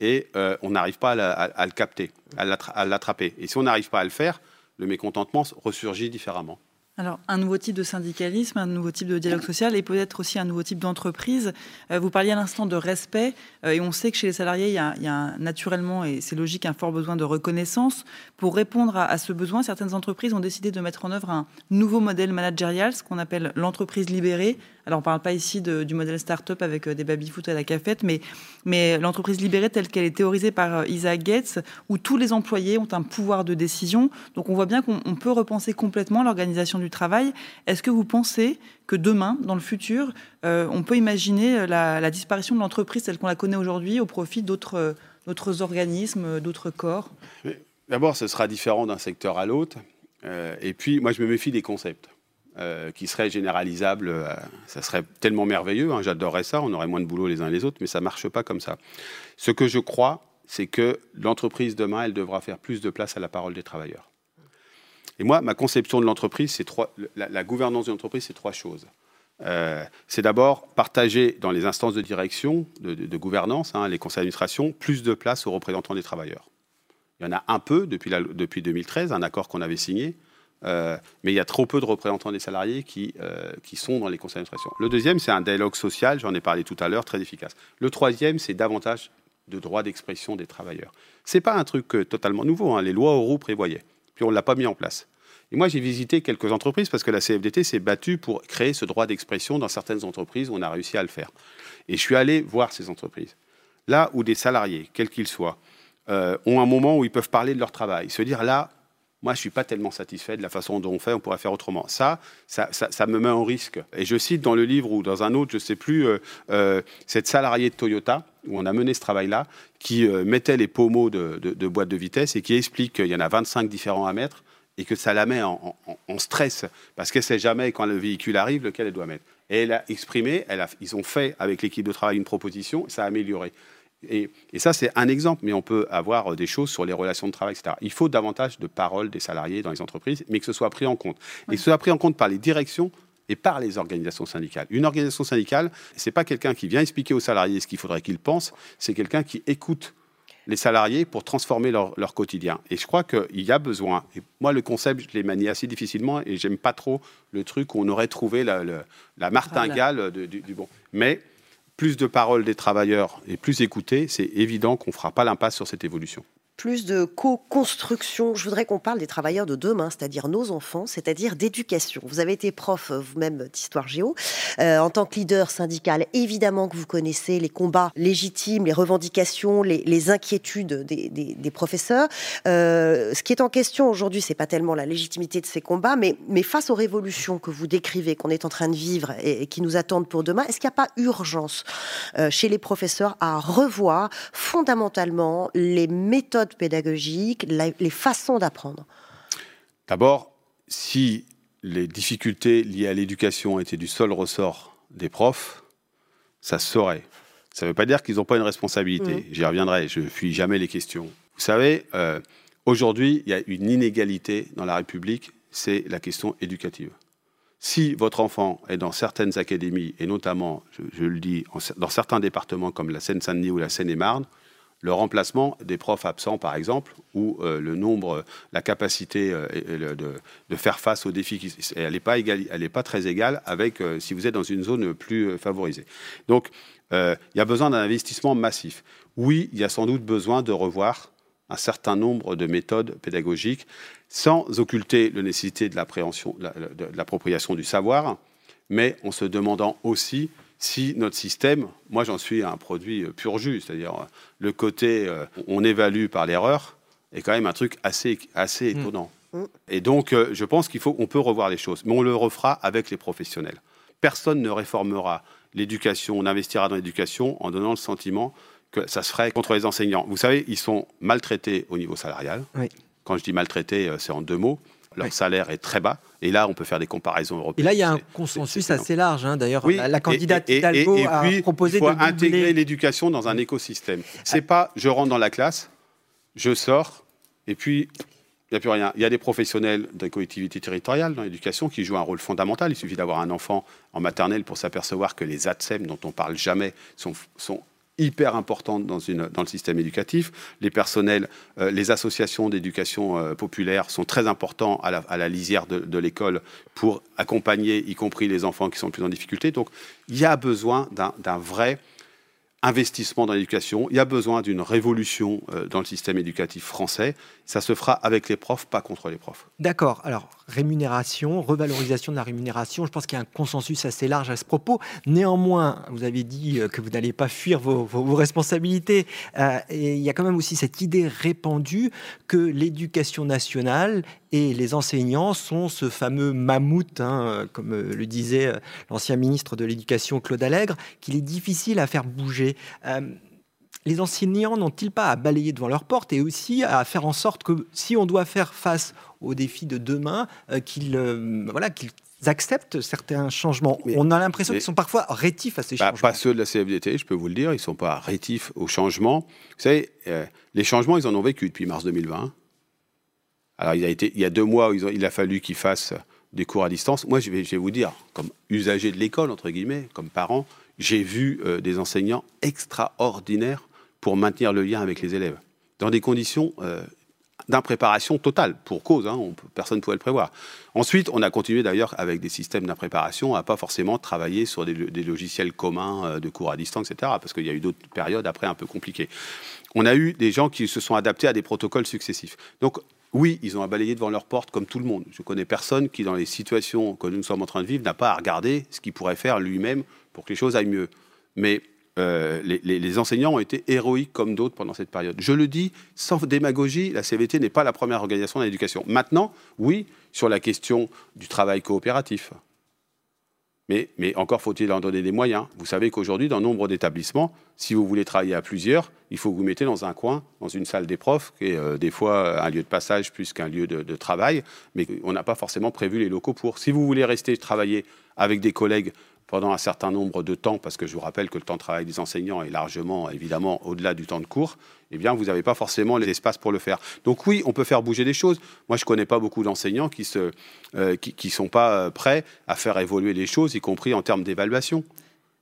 et euh, on n'arrive pas à, le capter, à l'attraper. Et si on n'arrive pas à le faire, le mécontentement ressurgit différemment. Alors, un nouveau type de syndicalisme, un nouveau type de dialogue social et peut-être aussi un nouveau type d'entreprise. Euh, vous parliez à l'instant de respect euh, et on sait que chez les salariés, il y a, naturellement, et c'est logique, un fort besoin de reconnaissance. Pour répondre à, ce besoin, certaines entreprises ont décidé de mettre en œuvre un nouveau modèle managérial, ce qu'on appelle l'entreprise libérée. Alors, on ne parle pas ici du modèle start-up avec euh, des baby-foot à la cafette, mais, mais l'entreprise libérée telle qu'elle est théorisée par Isaac Gates, où tous les employés ont un pouvoir de décision. Donc, on voit bien qu'on peut repenser complètement l'organisation du travail. Est-ce que vous pensez que demain, dans le futur, euh, on peut imaginer la, disparition de l'entreprise telle qu'on la connaît aujourd'hui au profit d'autres organismes, d'autres corps? D'abord, ce sera différent d'un secteur à l'autre. Euh, et puis, moi, je me méfie des concepts. Euh, qui seraient généralisables, ça serait tellement merveilleux, hein, j'adorerais ça, on aurait moins de boulot les uns les autres, mais ça ne marche pas comme ça. Ce que je crois, c'est que l'entreprise demain, elle devra faire plus de place à la parole des travailleurs. Et moi, ma conception de l'entreprise, c'est trois. La, gouvernance de l'entreprise, c'est trois choses. Euh, c'est d'abord partager dans les instances de direction, de, gouvernance, hein, les conseils d'administration, plus de place aux représentants des travailleurs. Il y en a un peu depuis, depuis 2013, un accord qu'on avait signé, euh, mais il y a trop peu de représentants des salariés qui, euh, qui sont dans les conseils d'administration. Le deuxième, c'est un dialogue social, j'en ai parlé tout à l'heure, très efficace. Le troisième, c'est davantage de droits d'expression des travailleurs. Ce n'est pas un truc totalement nouveau, hein. les lois Auroux prévoyaient puis on ne l'a pas mis en place. Et moi, j'ai visité quelques entreprises parce que la CFDT s'est battue pour créer ce droit d'expression dans certaines entreprises on a réussi à le faire. Et je suis allé voir ces entreprises. Là où des salariés, quels qu'ils soient, euh, ont un moment où ils peuvent parler de leur travail, se dire là, moi, je ne suis pas tellement satisfait de la façon dont on fait, on pourrait faire autrement. Ça, ça, ça, me met en risque. Et je cite dans le livre ou dans un autre, je ne sais plus, euh, euh, cette salariée de Toyota, où on a mené ce travail-là, qui euh, mettait les pommeaux de, de, boîte de vitesse et qui explique qu'il y en a 25 différents à mettre et que ça la met en, stress parce qu'elle ne sait jamais quand le véhicule arrive lequel elle doit mettre. Et elle a exprimé, ils ont fait avec l'équipe de travail une proposition, ça a amélioré. Et, ça, c'est un exemple, mais on peut avoir euh, des choses sur les relations de travail, etc. Il faut davantage de paroles des salariés dans les entreprises, mais que ce soit pris en compte. Et que ce soit pris en compte par les directions et par les organisations syndicales. Une organisation syndicale, ce n'est pas quelqu'un qui vient expliquer aux salariés ce qu'il faudrait qu'ils pensent, c'est quelqu'un qui écoute les salariés pour transformer leur, quotidien. Et je crois qu'il y a besoin. Et moi, le concept, je l'ai manié assez difficilement et j'aime pas trop le truc où on aurait trouvé la, martingale du, du, bon. Mais plus de paroles des travailleurs et plus écoutés, c'est évident qu'on ne fera pas l'impasse sur cette évolution plus de co-construction. Je voudrais qu'on parle des travailleurs de demain, c'est-à-dire nos enfants, c'est-à-dire d'éducation. Vous avez été prof euh, vous-même d'histoire géo. Euh, en tant que leader syndical, évidemment que vous connaissez les combats légitimes, les revendications, les, inquiétudes des, professeurs. Euh, ce qui est en question aujourd'hui, c'est pas tellement la légitimité de ces combats, mais, mais face aux révolutions que vous décrivez, qu'on est en train de vivre et, qui nous attendent pour demain, est-ce qu'il n'y a pas urgence chez les professeurs à revoir fondamentalement les méthodes pédagogiques, les façons d'apprendre D'abord, si les difficultés liées à l'éducation étaient du seul ressort des profs, ça se saurait. Ça ne veut pas dire qu'ils n'ont pas une responsabilité. Mmh. J'y reviendrai, je ne fuis jamais les questions. Vous savez, euh, aujourd'hui, il y a une inégalité dans la République, c'est la question éducative. Si votre enfant est dans certaines académies, et notamment, je, le dis, dans certains départements comme la Seine-Saint-Denis ou la Seine-et-Marne, le remplacement des profs absents, par exemple, ou euh, le nombre, la capacité euh, de, faire face aux défis, elle n'est pas, pas très égale avec euh, si vous êtes dans une zone plus favorisée. Donc, il y a besoin d'un investissement massif. Oui, il y a sans doute besoin de revoir un certain nombre de méthodes pédagogiques sans occulter la nécessité de l'appropriation du savoir, mais en se demandant aussi si notre système, moi j'en suis un produit euh, pur jus, c'est-à-dire euh, le côté euh, on évalue par l'erreur est quand même un truc assez, assez mm. étonnant. Mm. Et donc je pense qu'il faut, on peut revoir les choses, mais on le refera avec les professionnels. Personne ne réformera l'éducation, on n'investira dans l'éducation en donnant le sentiment que ça se ferait contre les enseignants. Vous savez, ils sont maltraités au niveau salarial. Quand je dis maltraités, c'est en deux mots leur salaire est très bas. Et là, on peut faire des comparaisons européennes. Et là, il y a un consensus assez large. Hein. D'ailleurs, la, candidate Hidalgo a proposé il faut intégrer l'éducation dans un écosystème. C'est pas je rentre dans la classe, je sors, et puis il n'y a plus rien. Il y a des professionnels des collectivités territoriales dans l'éducation qui jouent un rôle fondamental. Il suffit d'avoir un enfant en maternelle pour s'apercevoir que les ATSEM, dont on parle jamais, sont, sont hyper importante dans, le système éducatif. Les personnels, euh, les associations d'éducation euh, populaire sont très importants à la, à la lisière de, de l'école pour accompagner, y compris les enfants qui sont plus en difficulté. Donc, il y a besoin d'un vrai investissement dans l'éducation. Il y a besoin d'une révolution euh, dans le système éducatif français. Ça se fera avec les profs, pas contre les profs. D'accord. Alors, rémunération, revalorisation de la rémunération, je pense qu'il y a un consensus assez large à ce propos. Néanmoins, vous avez dit euh, que vous n'allez pas fuir vos, responsabilités. Euh, et il y a quand même aussi cette idée répandue que l'éducation nationale et les enseignants sont ce fameux mammouth, hein, comme le disait l'ancien ministre de l'Éducation Claude Allègre, qu'il est difficile à faire bouger. Euh, les enseignants n'ont-ils pas à balayer devant leur porte et aussi à faire en sorte que si on doit faire face aux défis de demain, euh, qu'ils euh, voilà, qu'ils acceptent certains changements? on a l'impression qu'ils sont parfois rétifs à ces bah, changements. Pas ceux de la CFDT, je peux vous le dire, ils ne sont pas rétifs aux changements. Vous savez, les changements, ils en ont vécu depuis mars 2020. Alors, il, a été, il y a deux mois, ils il a fallu qu'ils fassent des cours à distance. Moi, je vais, vous dire, comme usager de l'école, entre guillemets, comme parent, j'ai vu euh, des enseignants extraordinaires pour maintenir le lien avec les élèves, dans des conditions euh, d'impréparation totale, pour cause, hein, on, personne ne pouvait le prévoir. Ensuite, on a continué d'ailleurs avec des systèmes d'impréparation à pas forcément travailler sur des, des logiciels communs euh, de cours à distance, etc., parce qu'il y a eu d'autres périodes après un peu compliquées. On a eu des gens qui se sont adaptés à des protocoles successifs. Donc, oui, ils ont à balayer devant leur porte comme tout le monde. Je connais personne qui, dans les situations que nous sommes en train de vivre, n'a pas à regarder ce qu'il pourrait faire lui-même pour que les choses aillent mieux. Mais euh, les, les, les, enseignants ont été héroïques comme d'autres pendant cette période. Je le dis sans démagogie, la CVT n'est pas la première organisation de l'éducation. Maintenant, oui, sur la question du travail coopératif. Mais, encore faut-il en donner des moyens. Vous savez qu'aujourd'hui, dans nombre d'établissements, si vous voulez travailler à plusieurs, il faut que vous mettez dans un coin, dans une salle des profs, qui est euh, des fois un lieu de passage plus qu'un lieu de, de, travail, mais on n'a pas forcément prévu les locaux pour. Si vous voulez rester travailler avec des collègues pendant un certain nombre de temps, parce que je vous rappelle que le temps de travail des enseignants est largement, évidemment, au-delà du temps de cours, eh bien, vous n'avez pas forcément l'espace pour le faire. Donc oui, on peut faire bouger des choses. Moi, je ne connais pas beaucoup d'enseignants qui ne euh, qui, qui sont pas prêts à faire évoluer les choses, y compris en termes d'évaluation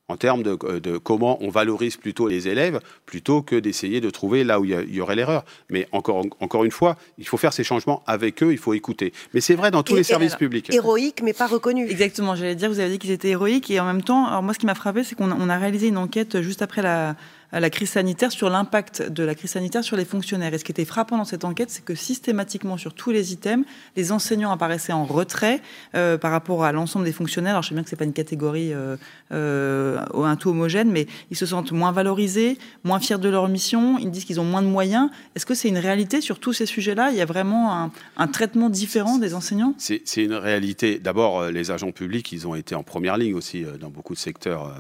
en termes de, de, comment on valorise plutôt les élèves, plutôt que d'essayer de trouver là où il y, y aurait l'erreur. Mais encore, encore une fois, il faut faire ces changements avec eux, il faut écouter. Mais c'est vrai dans tous et, les services alors, publics. Héroïque, mais pas reconnu. Exactement, j'allais dire, vous avez dit qu'ils étaient héroïques, et en même temps, alors moi ce qui m'a frappé, c'est qu'on a, on a réalisé une enquête juste après la, la crise sanitaire, sur l'impact de la crise sanitaire sur les fonctionnaires. Et ce qui était frappant dans cette enquête, c'est que systématiquement, sur tous les items, les enseignants apparaissaient en retrait euh, par rapport à l'ensemble des fonctionnaires. Alors, je sais bien que ce n'est pas une catégorie euh, euh, un tout homogène, mais ils se sentent moins valorisés, moins fiers de leur mission, ils disent qu'ils ont moins de moyens. Est-ce que c'est une réalité sur tous ces sujets-là? Il y a vraiment un, un traitement différent des enseignants? C'est une réalité. D'abord, les agents publics, ils ont été en première ligne aussi dans beaucoup de secteurs.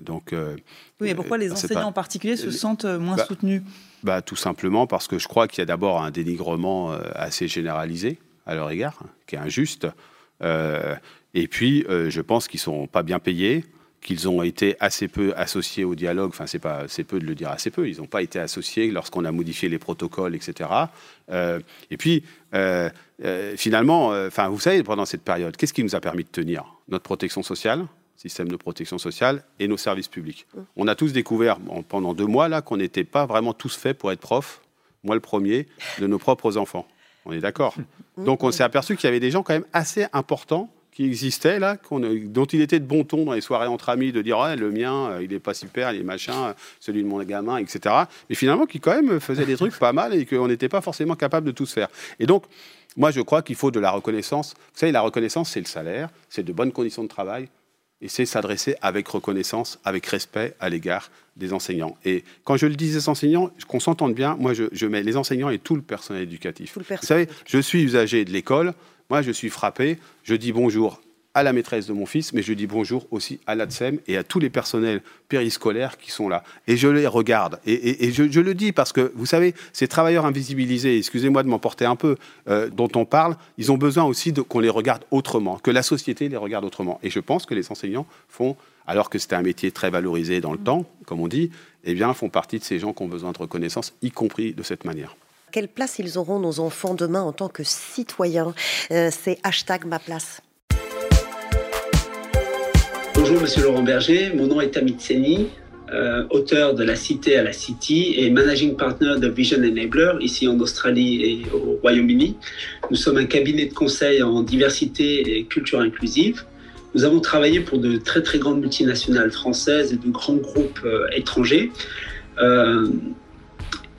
Donc, oui, mais pourquoi les enseignants en particulier se sentent moins bah, soutenus bah, Tout simplement parce que je crois qu'il y a d'abord un dénigrement assez généralisé à leur égard, qui est injuste. Euh, et puis, euh, je pense qu'ils ne sont pas bien payés, qu'ils ont été assez peu associés au dialogue. Enfin, c'est pas, c'est peu de le dire assez peu. Ils n'ont pas été associés lorsqu'on a modifié les protocoles, etc. Euh, et puis, finalement, enfin, vous savez, pendant cette période, qu'est-ce qui nous a permis de tenir? Notre protection sociale, système de protection sociale et nos services publics. On a tous découvert pendant deux mois là qu'on n'était pas vraiment tous faits pour être prof, moi le premier, de nos propres enfants. On est d'accord. Donc on s'est aperçu qu'il y avait des gens quand même assez importants qui existaient là, dont il était de bon ton dans les soirées entre amis de dire le mien, il est pas super, il est machin, celui de mon gamin, etc. Mais finalement qui quand même faisait des trucs pas mal et qu'on n'était pas forcément capable de tous faire. Et donc moi je crois qu'il faut de la reconnaissance. Vous savez, la reconnaissance c'est le salaire, c'est de bonnes conditions de travail, et c'est s'adresser avec reconnaissance, avec respect à l'égard des enseignants. Et quand je le dis des enseignants, qu'on s'entende bien, moi je, je, mets les enseignants et tout le personnel éducatif. Le personnel. Vous savez, je suis usager de l'école, moi je suis frappé, je dis bonjour à la maîtresse de mon fils, mais je dis bonjour aussi à l'ADSEM et à tous les personnels périscolaires qui sont là. Et je les regarde. Et, et, et je, je, le dis parce que, vous savez, ces travailleurs invisibilisés, excusez-moi de m'emporter un peu, euh, dont on parle, ils ont besoin aussi qu'on les regarde autrement, que la société les regarde autrement. Et je pense que les enseignants font, alors que c'était un métier très valorisé dans le temps, comme on dit, eh bien, font partie de ces gens qui ont besoin de reconnaissance, y compris de cette manière quelle place ils auront nos enfants demain en tant que citoyens? Euh, C'est hashtag ma place. Bonjour Monsieur Laurent Berger, mon nom est Amit Seni. euh, auteur de La Cité à la City et managing partner de Vision Enabler ici en Australie et au Royaume-Uni. Nous sommes un cabinet de conseil en diversité et culture inclusive. Nous avons travaillé pour de très très grandes multinationales françaises et de grands groupes euh, étrangers. Euh,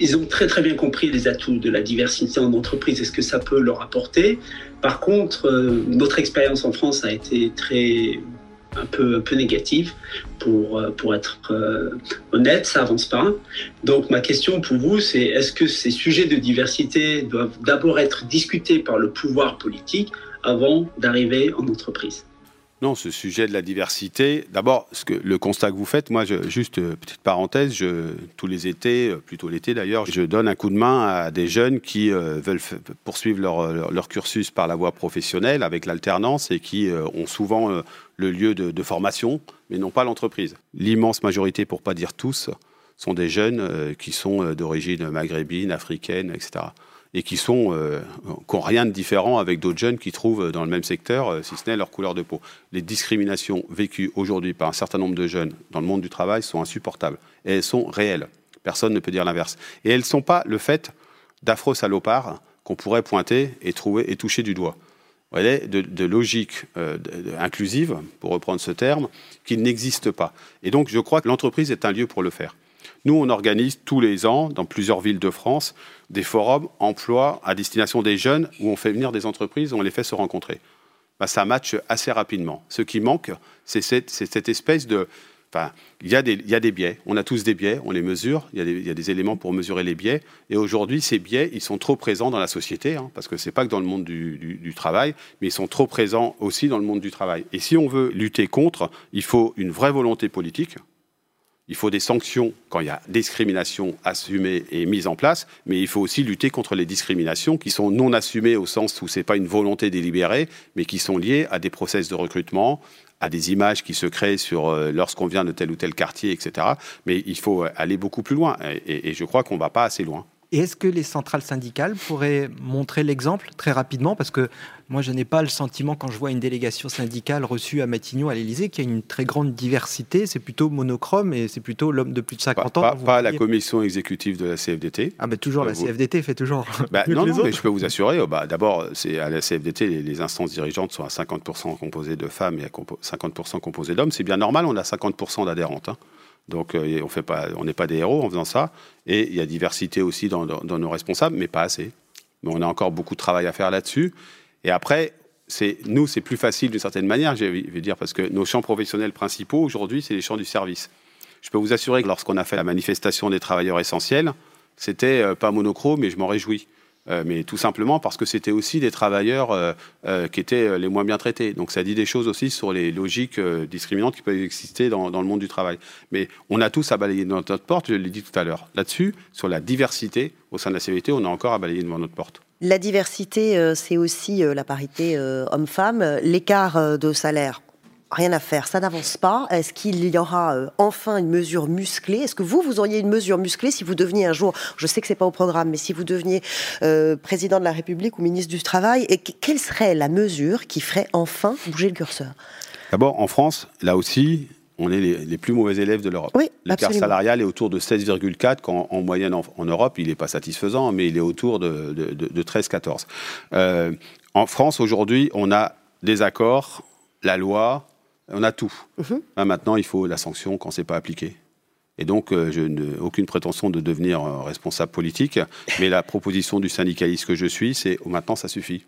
ils ont très très bien compris les atouts de la diversité en entreprise et ce que ça peut leur apporter. Par contre, notre expérience en France a été très un peu, un peu négative pour, euh, pour être euh, honnête, ça avance pas. Donc ma question pour vous, c'est est-ce que ces sujets de diversité doivent d'abord être discutés par le pouvoir politique avant d'arriver en entreprise? Non, ce sujet de la diversité, d'abord, le constat que vous faites, moi, juste euh, petite parenthèse, tous les étés, euh, plutôt l'été d'ailleurs, je donne un coup de main à des jeunes qui euh, veulent poursuivre leur, cursus par la voie professionnelle avec l'alternance et qui ont souvent le lieu de, formation, mais non pas l'entreprise. L'immense majorité, pour pas dire tous, sont des jeunes qui sont d'origine maghrébine, africaine, etc et qui sont euh, rien de différent avec d'autres jeunes qui trouvent dans le même secteur, euh, si ce n'est leur couleur de peau. Les discriminations vécues aujourd'hui par un certain nombre de jeunes dans le monde du travail sont insupportables et elles sont réelles. Personne ne peut dire l'inverse. Et elles ne sont pas le fait d'affreux salopards qu'on pourrait pointer et trouver et toucher du doigt. De, de, logique euh, inclusive, pour reprendre ce terme, qui n'existe pas. Et donc, je crois que l'entreprise est un lieu pour le faire. Nous, on organise tous les ans, dans plusieurs villes de France, des forums emploi à destination des jeunes où on fait venir des entreprises, on les fait se rencontrer. Bah, ça matche assez rapidement. Ce qui manque, c'est cette, espèce de... Enfin, il y, a des biais. On a tous des biais, on les mesure. Il y a des, éléments pour mesurer les biais. Et aujourd'hui, ces biais, ils sont trop présents dans la société, hein, parce que ce n'est pas que dans le monde du, travail, mais ils sont trop présents aussi dans le monde du travail. Et si on veut lutter contre, il faut une vraie volonté politique. Il faut des sanctions quand il y a discrimination assumée et mise en place, mais il faut aussi lutter contre les discriminations qui sont non assumées au sens où ce n'est pas une volonté délibérée, mais qui sont liées à des process de recrutement, à des images qui se créent sur euh, lorsqu'on vient de tel ou tel quartier, etc. Mais il faut aller beaucoup plus loin, et, je crois qu'on ne va pas assez loin. Et est-ce que les centrales syndicales pourraient montrer l'exemple très rapidement? Parce que moi, je n'ai pas le sentiment, quand je vois une délégation syndicale reçue à Matignon, à l'Élysée, qu'il y a une très grande diversité. C'est plutôt monochrome et c'est plutôt l'homme de plus de 50 ans. Pas, la commission exécutive de la CFDT. Ah, ben toujours, la CFDT fait toujours. Bah, non, non, mais je peux vous assurer. Oh, bah, D'abord, c'est à la CFDT, les, instances dirigeantes sont à 50% composées de femmes et à 50% composées d'hommes. C'est bien normal, on a 50% d'adhérentes. Hein. Donc euh, on fait pas, on n'est pas des héros en faisant ça. Et il y a diversité aussi dans, nos responsables, mais pas assez. Mais on a encore beaucoup de travail à faire là-dessus. Et après, c'est nous, c'est plus facile d'une certaine manière, je vais dire, parce que nos champs professionnels principaux aujourd'hui, c'est les champs du service. Je peux vous assurer que lorsqu'on a fait la manifestation des travailleurs essentiels, c'était euh, pas monochrome, mais je m'en réjouis. Euh, mais tout simplement parce que c'était aussi des travailleurs euh, euh, qui étaient les moins bien traités. Donc ça dit des choses aussi sur les logiques discriminantes qui peuvent exister dans, le monde du travail. Mais on a tous à balayer devant notre porte, je l'ai dit tout à l'heure. Là-dessus, sur la diversité au sein de la CVT, on a encore à balayer devant notre porte. La diversité, c'est aussi la parité homme-femme, l'écart de salaire rien à faire, ça n'avance pas. Est-ce qu'il y aura euh, enfin une mesure musclée? Est-ce que vous, vous auriez une mesure musclée si vous deveniez un jour, je sais que c'est pas au programme, mais si vous deveniez euh, président de la République ou ministre du Travail, et quelle serait la mesure qui ferait enfin bouger le curseur? D'abord, en France, là aussi, on est les, plus mauvais élèves de l'Europe. Oui, L'écart salarial est autour de 16,4, quand en moyenne en, Europe, il n'est pas satisfaisant, mais il est autour de, 13-14. Euh, en France, aujourd'hui, on a des accords, la loi, on a tout. Mhm. maintenant, il faut la sanction quand c'est pas appliqué. Et donc, euh, je n'ai aucune prétention de devenir euh, responsable politique, mais la proposition du syndicaliste que je suis, c'est oh, maintenant, ça suffit.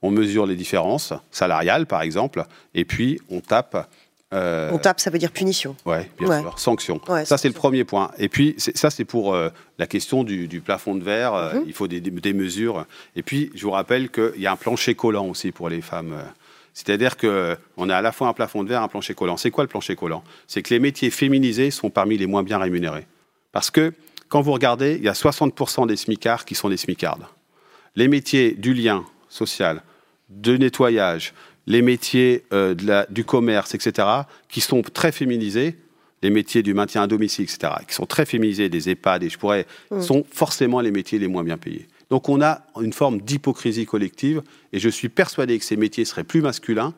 On mesure les différences salariales, par exemple, et puis on tape. Euh, on tape, ça veut dire punition. Oui, bien sûr, sanction. ça, c'est le premier point. Et puis, ça, c'est pour la question du, plafond de verre. Mhm. Il faut des, des, mesures. Et puis, je vous rappelle qu'il y a un plancher collant aussi pour les femmes. C'est-à-dire qu'on a à la fois un plafond de verre, un plancher collant. C'est quoi le plancher collant? C'est que les métiers féminisés sont parmi les moins bien rémunérés. Parce que quand vous regardez, il y a 60% des smicards qui sont des smicardes. Les métiers du lien social, de nettoyage, les métiers euh, du commerce, etc., qui sont très féminisés, les métiers du maintien à domicile, etc., qui sont très féminisés, des EHPAD, et je pourrais, mmh. sont forcément les métiers les moins bien payés. Donc on a une forme d'hypocrisie collective, et je suis persuadé que ces métiers seraient plus masculins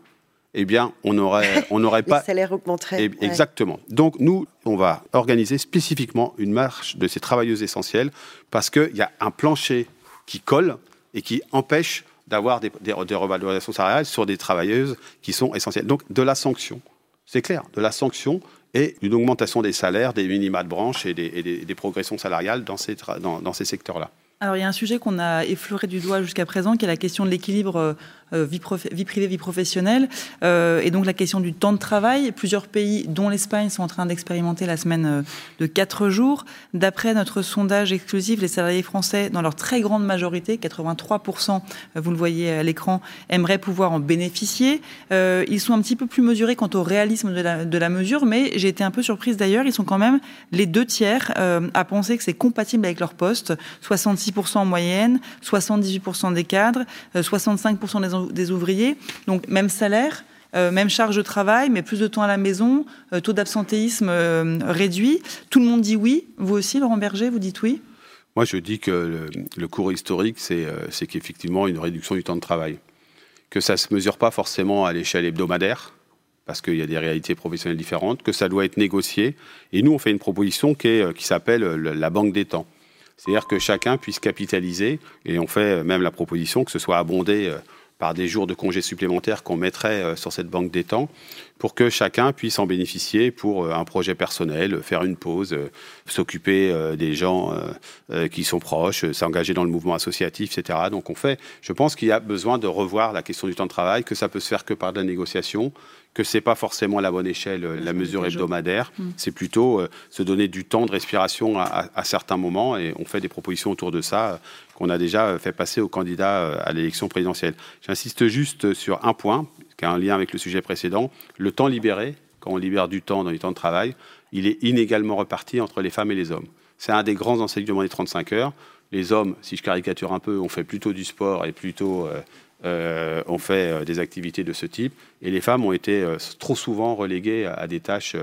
eh bien, on n'aurait on pas. Les salaires augmenteraient. Eh, exactement. Donc, nous, on va organiser spécifiquement une marche de ces travailleuses essentielles parce qu'il y a un plancher qui colle et qui empêche d'avoir des, des, revalorisations salariales sur des travailleuses qui sont essentielles. Donc, de la sanction, c'est clair, de la sanction et une augmentation des salaires, des minima de branche et des, progressions salariales dans ces, dans ces secteurs-là. Alors il y a un sujet qu'on a effleuré du doigt jusqu'à présent, qui est la question de l'équilibre euh, vie, vie, privée, vie professionnelle, euh, et donc la question du temps de travail. Plusieurs pays, dont l'Espagne, sont en train d'expérimenter la semaine euh, de 4 jours. D'après notre sondage exclusif, les salariés français, dans leur très grande majorité, 83%, vous le voyez à l'écran, aimeraient pouvoir en bénéficier. ils sont un petit peu plus mesurés quant au réalisme de la, de la mesure, mais j'ai été un peu surprise d'ailleurs, ils sont quand même les deux tiers à penser que c'est compatible avec leur poste, 66% en moyenne, 78% des cadres, 65% des des ouvriers. Donc même salaire, euh, même charge de travail, mais plus de temps à la maison, euh, taux d'absentéisme euh, réduit. Tout le monde dit oui. Vous aussi, Laurent Berger, vous dites oui? Moi, je dis que le, cours historique, c'est qu'effectivement une réduction du temps de travail. Que ça ne se mesure pas forcément à l'échelle hebdomadaire, parce qu'il y a des réalités professionnelles différentes, que ça doit être négocié. Et nous, on fait une proposition qui s'appelle la banque des temps. C'est-à-dire que chacun puisse capitaliser, et on fait même la proposition que ce soit abondé par des jours de congés supplémentaires qu'on mettrait euh, sur cette banque des temps pour que chacun puisse en bénéficier pour euh, un projet personnel, faire une pause, euh, s'occuper des gens qui sont proches, s'engager dans le mouvement associatif, etc. Donc on fait, je pense qu'il y a besoin de revoir la question du temps de travail, que ça peut se faire que par de la négociation, que c'est pas forcément la bonne échelle, la mesure hebdomadaire. Mmh. C'est plutôt se donner du temps de respiration à, à, certains moments et on fait des propositions autour de ça qu'on a déjà fait passer aux candidats à l'élection présidentielle. J'insiste juste sur un point qui a un lien avec le sujet précédent. Le temps libéré, quand on libère du temps dans les temps de travail, il est inégalement reparti entre les femmes et les hommes. C'est un des grands enseignements des 35 heures. Les hommes, si je caricature un peu, ont fait plutôt du sport et plutôt euh, euh, ont fait euh, des activités de ce type. Et les femmes ont été euh, trop souvent reléguées à, des tâches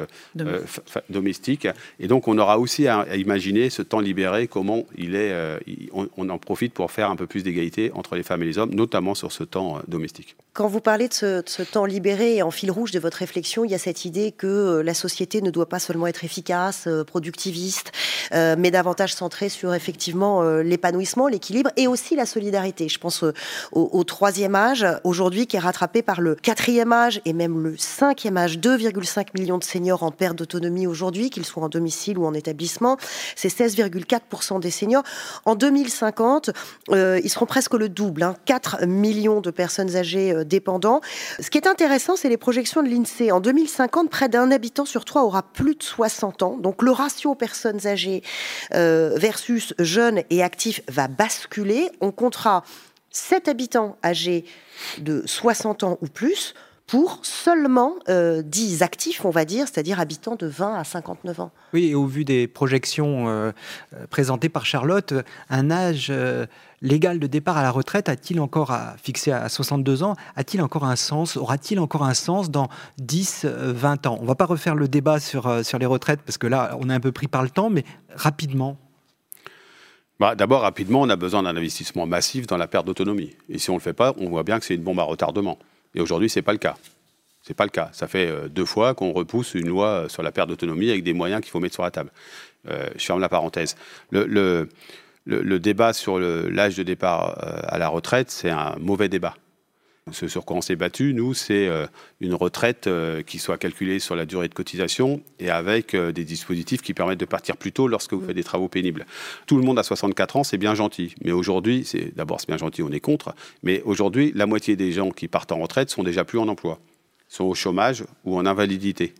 domestiques. Et donc, on aura aussi à, imaginer ce temps libéré, comment il est, on, en profite pour faire un peu plus d'égalité entre les femmes et les hommes, notamment sur ce temps domestique. Quand vous parlez de ce, temps libéré, en fil rouge de votre réflexion, il y a cette idée que la société ne doit pas seulement être efficace, productiviste, mais davantage centrée sur effectivement l'épanouissement, l'équilibre et aussi la solidarité. Je pense trois troisième âge aujourd'hui qui est rattrapé par le quatrième âge et même le cinquième âge. 2,5 millions de seniors en perte d'autonomie aujourd'hui, qu'ils soient en domicile ou en établissement. C'est 16,4% des seniors. En 2050, euh, ils seront presque le double, hein, 4 millions de personnes âgées euh, Ce qui est intéressant, c'est les projections de l'INSEE. En 2050, près d'un habitant sur trois aura plus de 60 ans. Donc le ratio personnes âgées euh, versus jeunes et actifs va basculer. On comptera 7 habitants âgés de 60 ans ou plus pour seulement 10 euh, actifs, on va dire, c'est-à-dire habitants de 20 à 59 ans. Oui, et au vu des projections euh, euh, présentées par Charlotte, un âge légal de départ à la retraite a-t-il encore, à, fixé à 62 ans, a-t-il encore un sens? Aura-t-il encore un sens dans 10, 20 ans? On ne va pas refaire le débat sur, sur les retraites, parce que là, on est un peu pris par le temps, mais rapidement, bah, D'abord, rapidement, on a besoin d'un investissement massif dans la perte d'autonomie. Et si on ne le fait pas, on voit bien que c'est une bombe à retardement. Et aujourd'hui, ce n'est pas le cas. C'est pas le cas. Ça fait euh, deux fois qu'on repousse une loi euh, sur la perte d'autonomie avec des moyens qu'il faut mettre sur la table. Euh, je ferme la parenthèse. Le, débat sur l'âge de départ à la retraite, c'est un mauvais débat. Ce sur quoi on s'est battu, nous, c'est euh, une retraite euh, qui soit calculée sur la durée de cotisation et avec euh, des dispositifs qui permettent de partir plus tôt lorsque vous faites des travaux pénibles. Tout le monde à 64 ans, c'est bien gentil. Mais aujourd'hui, d'abord c'est bien gentil, on est contre. Mais aujourd'hui, la moitié des gens qui partent en retraite sont déjà plus en emploi, sont au chômage ou en invalidité.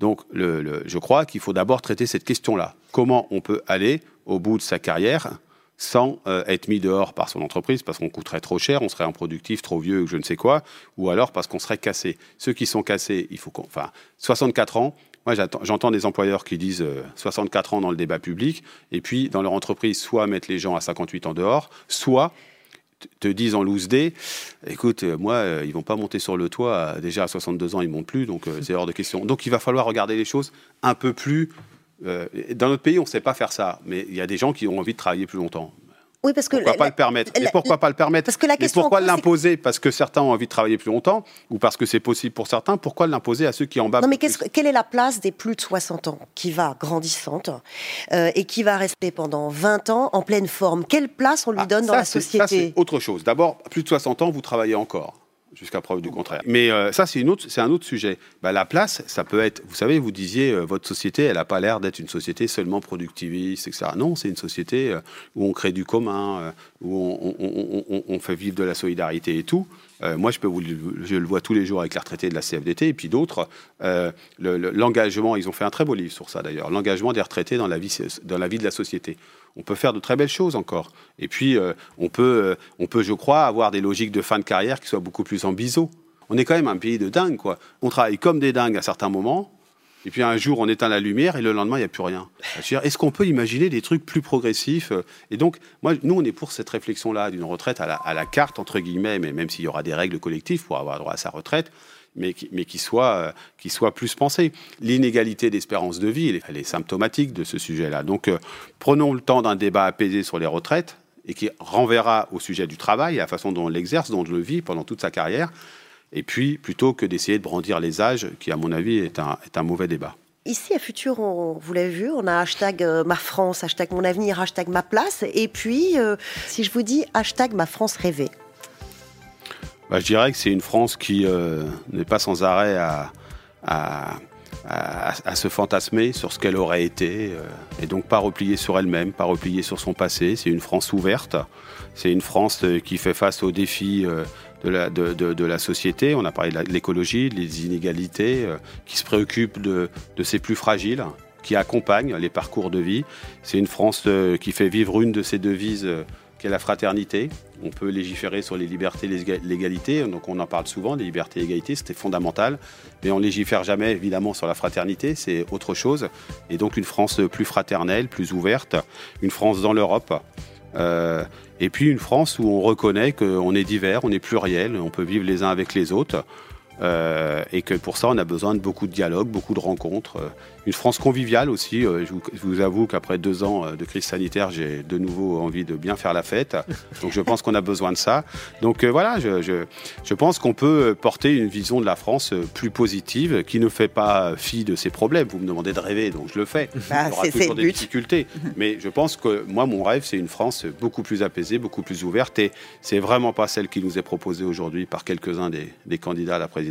Donc, je crois qu'il faut d'abord traiter cette question-là. Comment on peut aller au bout de sa carrière sans euh, être mis dehors par son entreprise parce qu'on coûterait trop cher, on serait improductif, trop vieux, je ne sais quoi, ou alors parce qu'on serait cassé. Ceux qui sont cassés, il faut qu'on. Enfin, 64 ans, moi j'entends des employeurs qui disent 64 euh, ans dans le débat public, et puis dans leur entreprise, soit mettre les gens à 58 ans dehors, soit te disent en loose écoute, euh, moi, ils vont pas monter sur le toit, déjà à 62 ans, ils montent plus, donc c'est hors de question. Donc il va falloir regarder les choses un peu plus euh, dans notre pays, on ne sait pas faire ça, mais il y a des gens qui ont envie de travailler plus longtemps. Oui, parce que pourquoi pas le permettre? Et pourquoi pas le permettre? Parce que la question pourquoi l'imposer? Parce que certains ont envie de travailler plus longtemps ou parce que c'est possible pour certains. Pourquoi l'imposer à ceux qui en bas Non, mais quelle est la place des plus de 60 ans qui va grandissante euh, et qui va rester pendant 20 ans en pleine forme? Quelle place on lui ah, donne dans la société Ça, c'est autre chose. D'abord, plus de 60 ans, vous travaillez encore jusqu'à preuve du contraire. Mais euh, ça, c'est, un autre sujet. Bah, la place, ça peut être, vous savez, vous disiez, euh, votre société, elle n'a pas l'air d'être une société seulement productiviste, etc. Non, c'est une société euh, où on crée du commun, où on, fait vivre de la solidarité et tout. moi, je, peux vous, je le vois tous les jours avec les retraités de la CFDT et puis d'autres. l'engagement, ils ont fait un très beau livre sur ça d'ailleurs, l'engagement des retraités dans la vie, dans la vie de la société on peut faire de très belles choses encore. Et puis, euh, on, peut, euh, on peut, je crois, avoir des logiques de fin de carrière qui soient beaucoup plus en biseau. On est quand même un pays de dingue, quoi. On travaille comme des dingues à certains moments, et puis un jour, on éteint la lumière, et le lendemain, il n'y a plus rien. Est-ce qu'on peut imaginer des trucs plus progressifs euh, Et donc, moi, nous, on est pour cette réflexion-là d'une retraite à la, à la, carte, entre guillemets, mais même s'il y aura des règles collectives pour avoir droit à sa retraite, mais euh, qui soit plus pensé. L'inégalité d'espérance de vie, elle est, symptomatique de ce sujet-là. Donc, euh, prenons le temps d'un débat apaisé sur les retraites et qui renverra au sujet du travail, à la façon dont on l'exerce, dont on le vit pendant toute sa carrière. Et puis, plutôt que d'essayer de brandir les âges, qui, à mon avis, est un, est un mauvais débat. Ici, à Futur, on, vous l'avez vu, on a hashtag euh, ma France, hashtag mon avenir, hashtag ma place. Et puis, si je vous dis hashtag ma France rêvée, bah, je dirais que c'est une France qui euh, n'est pas sans arrêt à, se fantasmer sur ce qu'elle aurait été, euh, et donc pas replier sur elle-même, pas replier sur son passé. C'est une France ouverte, c'est une France euh, qui fait face aux défis de la, société. On a parlé de l'écologie, des inégalités, qui se préoccupe de ses plus fragiles qui accompagne les parcours de vie. C'est une France qui fait vivre une de ses devises qu'est la fraternité. On peut légiférer sur les libertés et l'égalité, donc on en parle souvent, les libertés et l'égalité, c'était fondamental, mais on légifère jamais évidemment sur la fraternité, c'est autre chose. Et donc une France plus fraternelle, plus ouverte, une France dans l'Europe. Euh, et puis une France où on reconnaît qu'on est divers, on est pluriel, on peut vivre les uns avec les autres. Euh, et que pour ça, on a besoin de beaucoup de dialogue, beaucoup de rencontres. Euh, une France conviviale aussi. Euh, je, vous, avoue qu'après deux ans de crise sanitaire, j'ai de nouveau envie de bien faire la fête. Donc je pense qu'on a besoin de ça. Donc voilà, je, je, je pense qu'on peut porter une vision de la France plus positive, qui ne fait pas fi de ses problèmes. Vous me demandez de rêver, donc je le fais. Bah, Il y aura toujours des difficultés. Mais je pense que moi, mon rêve, c'est une France beaucoup plus apaisée, beaucoup plus ouverte. Et c'est vraiment pas celle qui nous est proposée aujourd'hui par quelques-uns des, des candidats à la présidence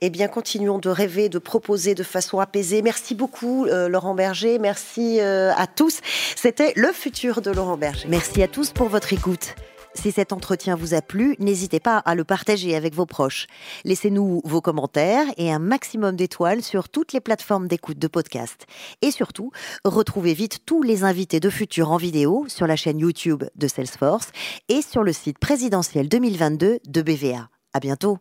eh bien, continuons de rêver, de proposer de façon apaisée. Merci beaucoup, euh, Laurent Berger. Merci euh, à tous. C'était le futur de Laurent Berger. Merci à tous pour votre écoute. Si cet entretien vous a plu, n'hésitez pas à le partager avec vos proches. Laissez-nous vos commentaires et un maximum d'étoiles sur toutes les plateformes d'écoute de podcast. Et surtout, retrouvez vite tous les invités de Futur en vidéo sur la chaîne YouTube de Salesforce et sur le site présidentiel 2022 de BVA. À bientôt.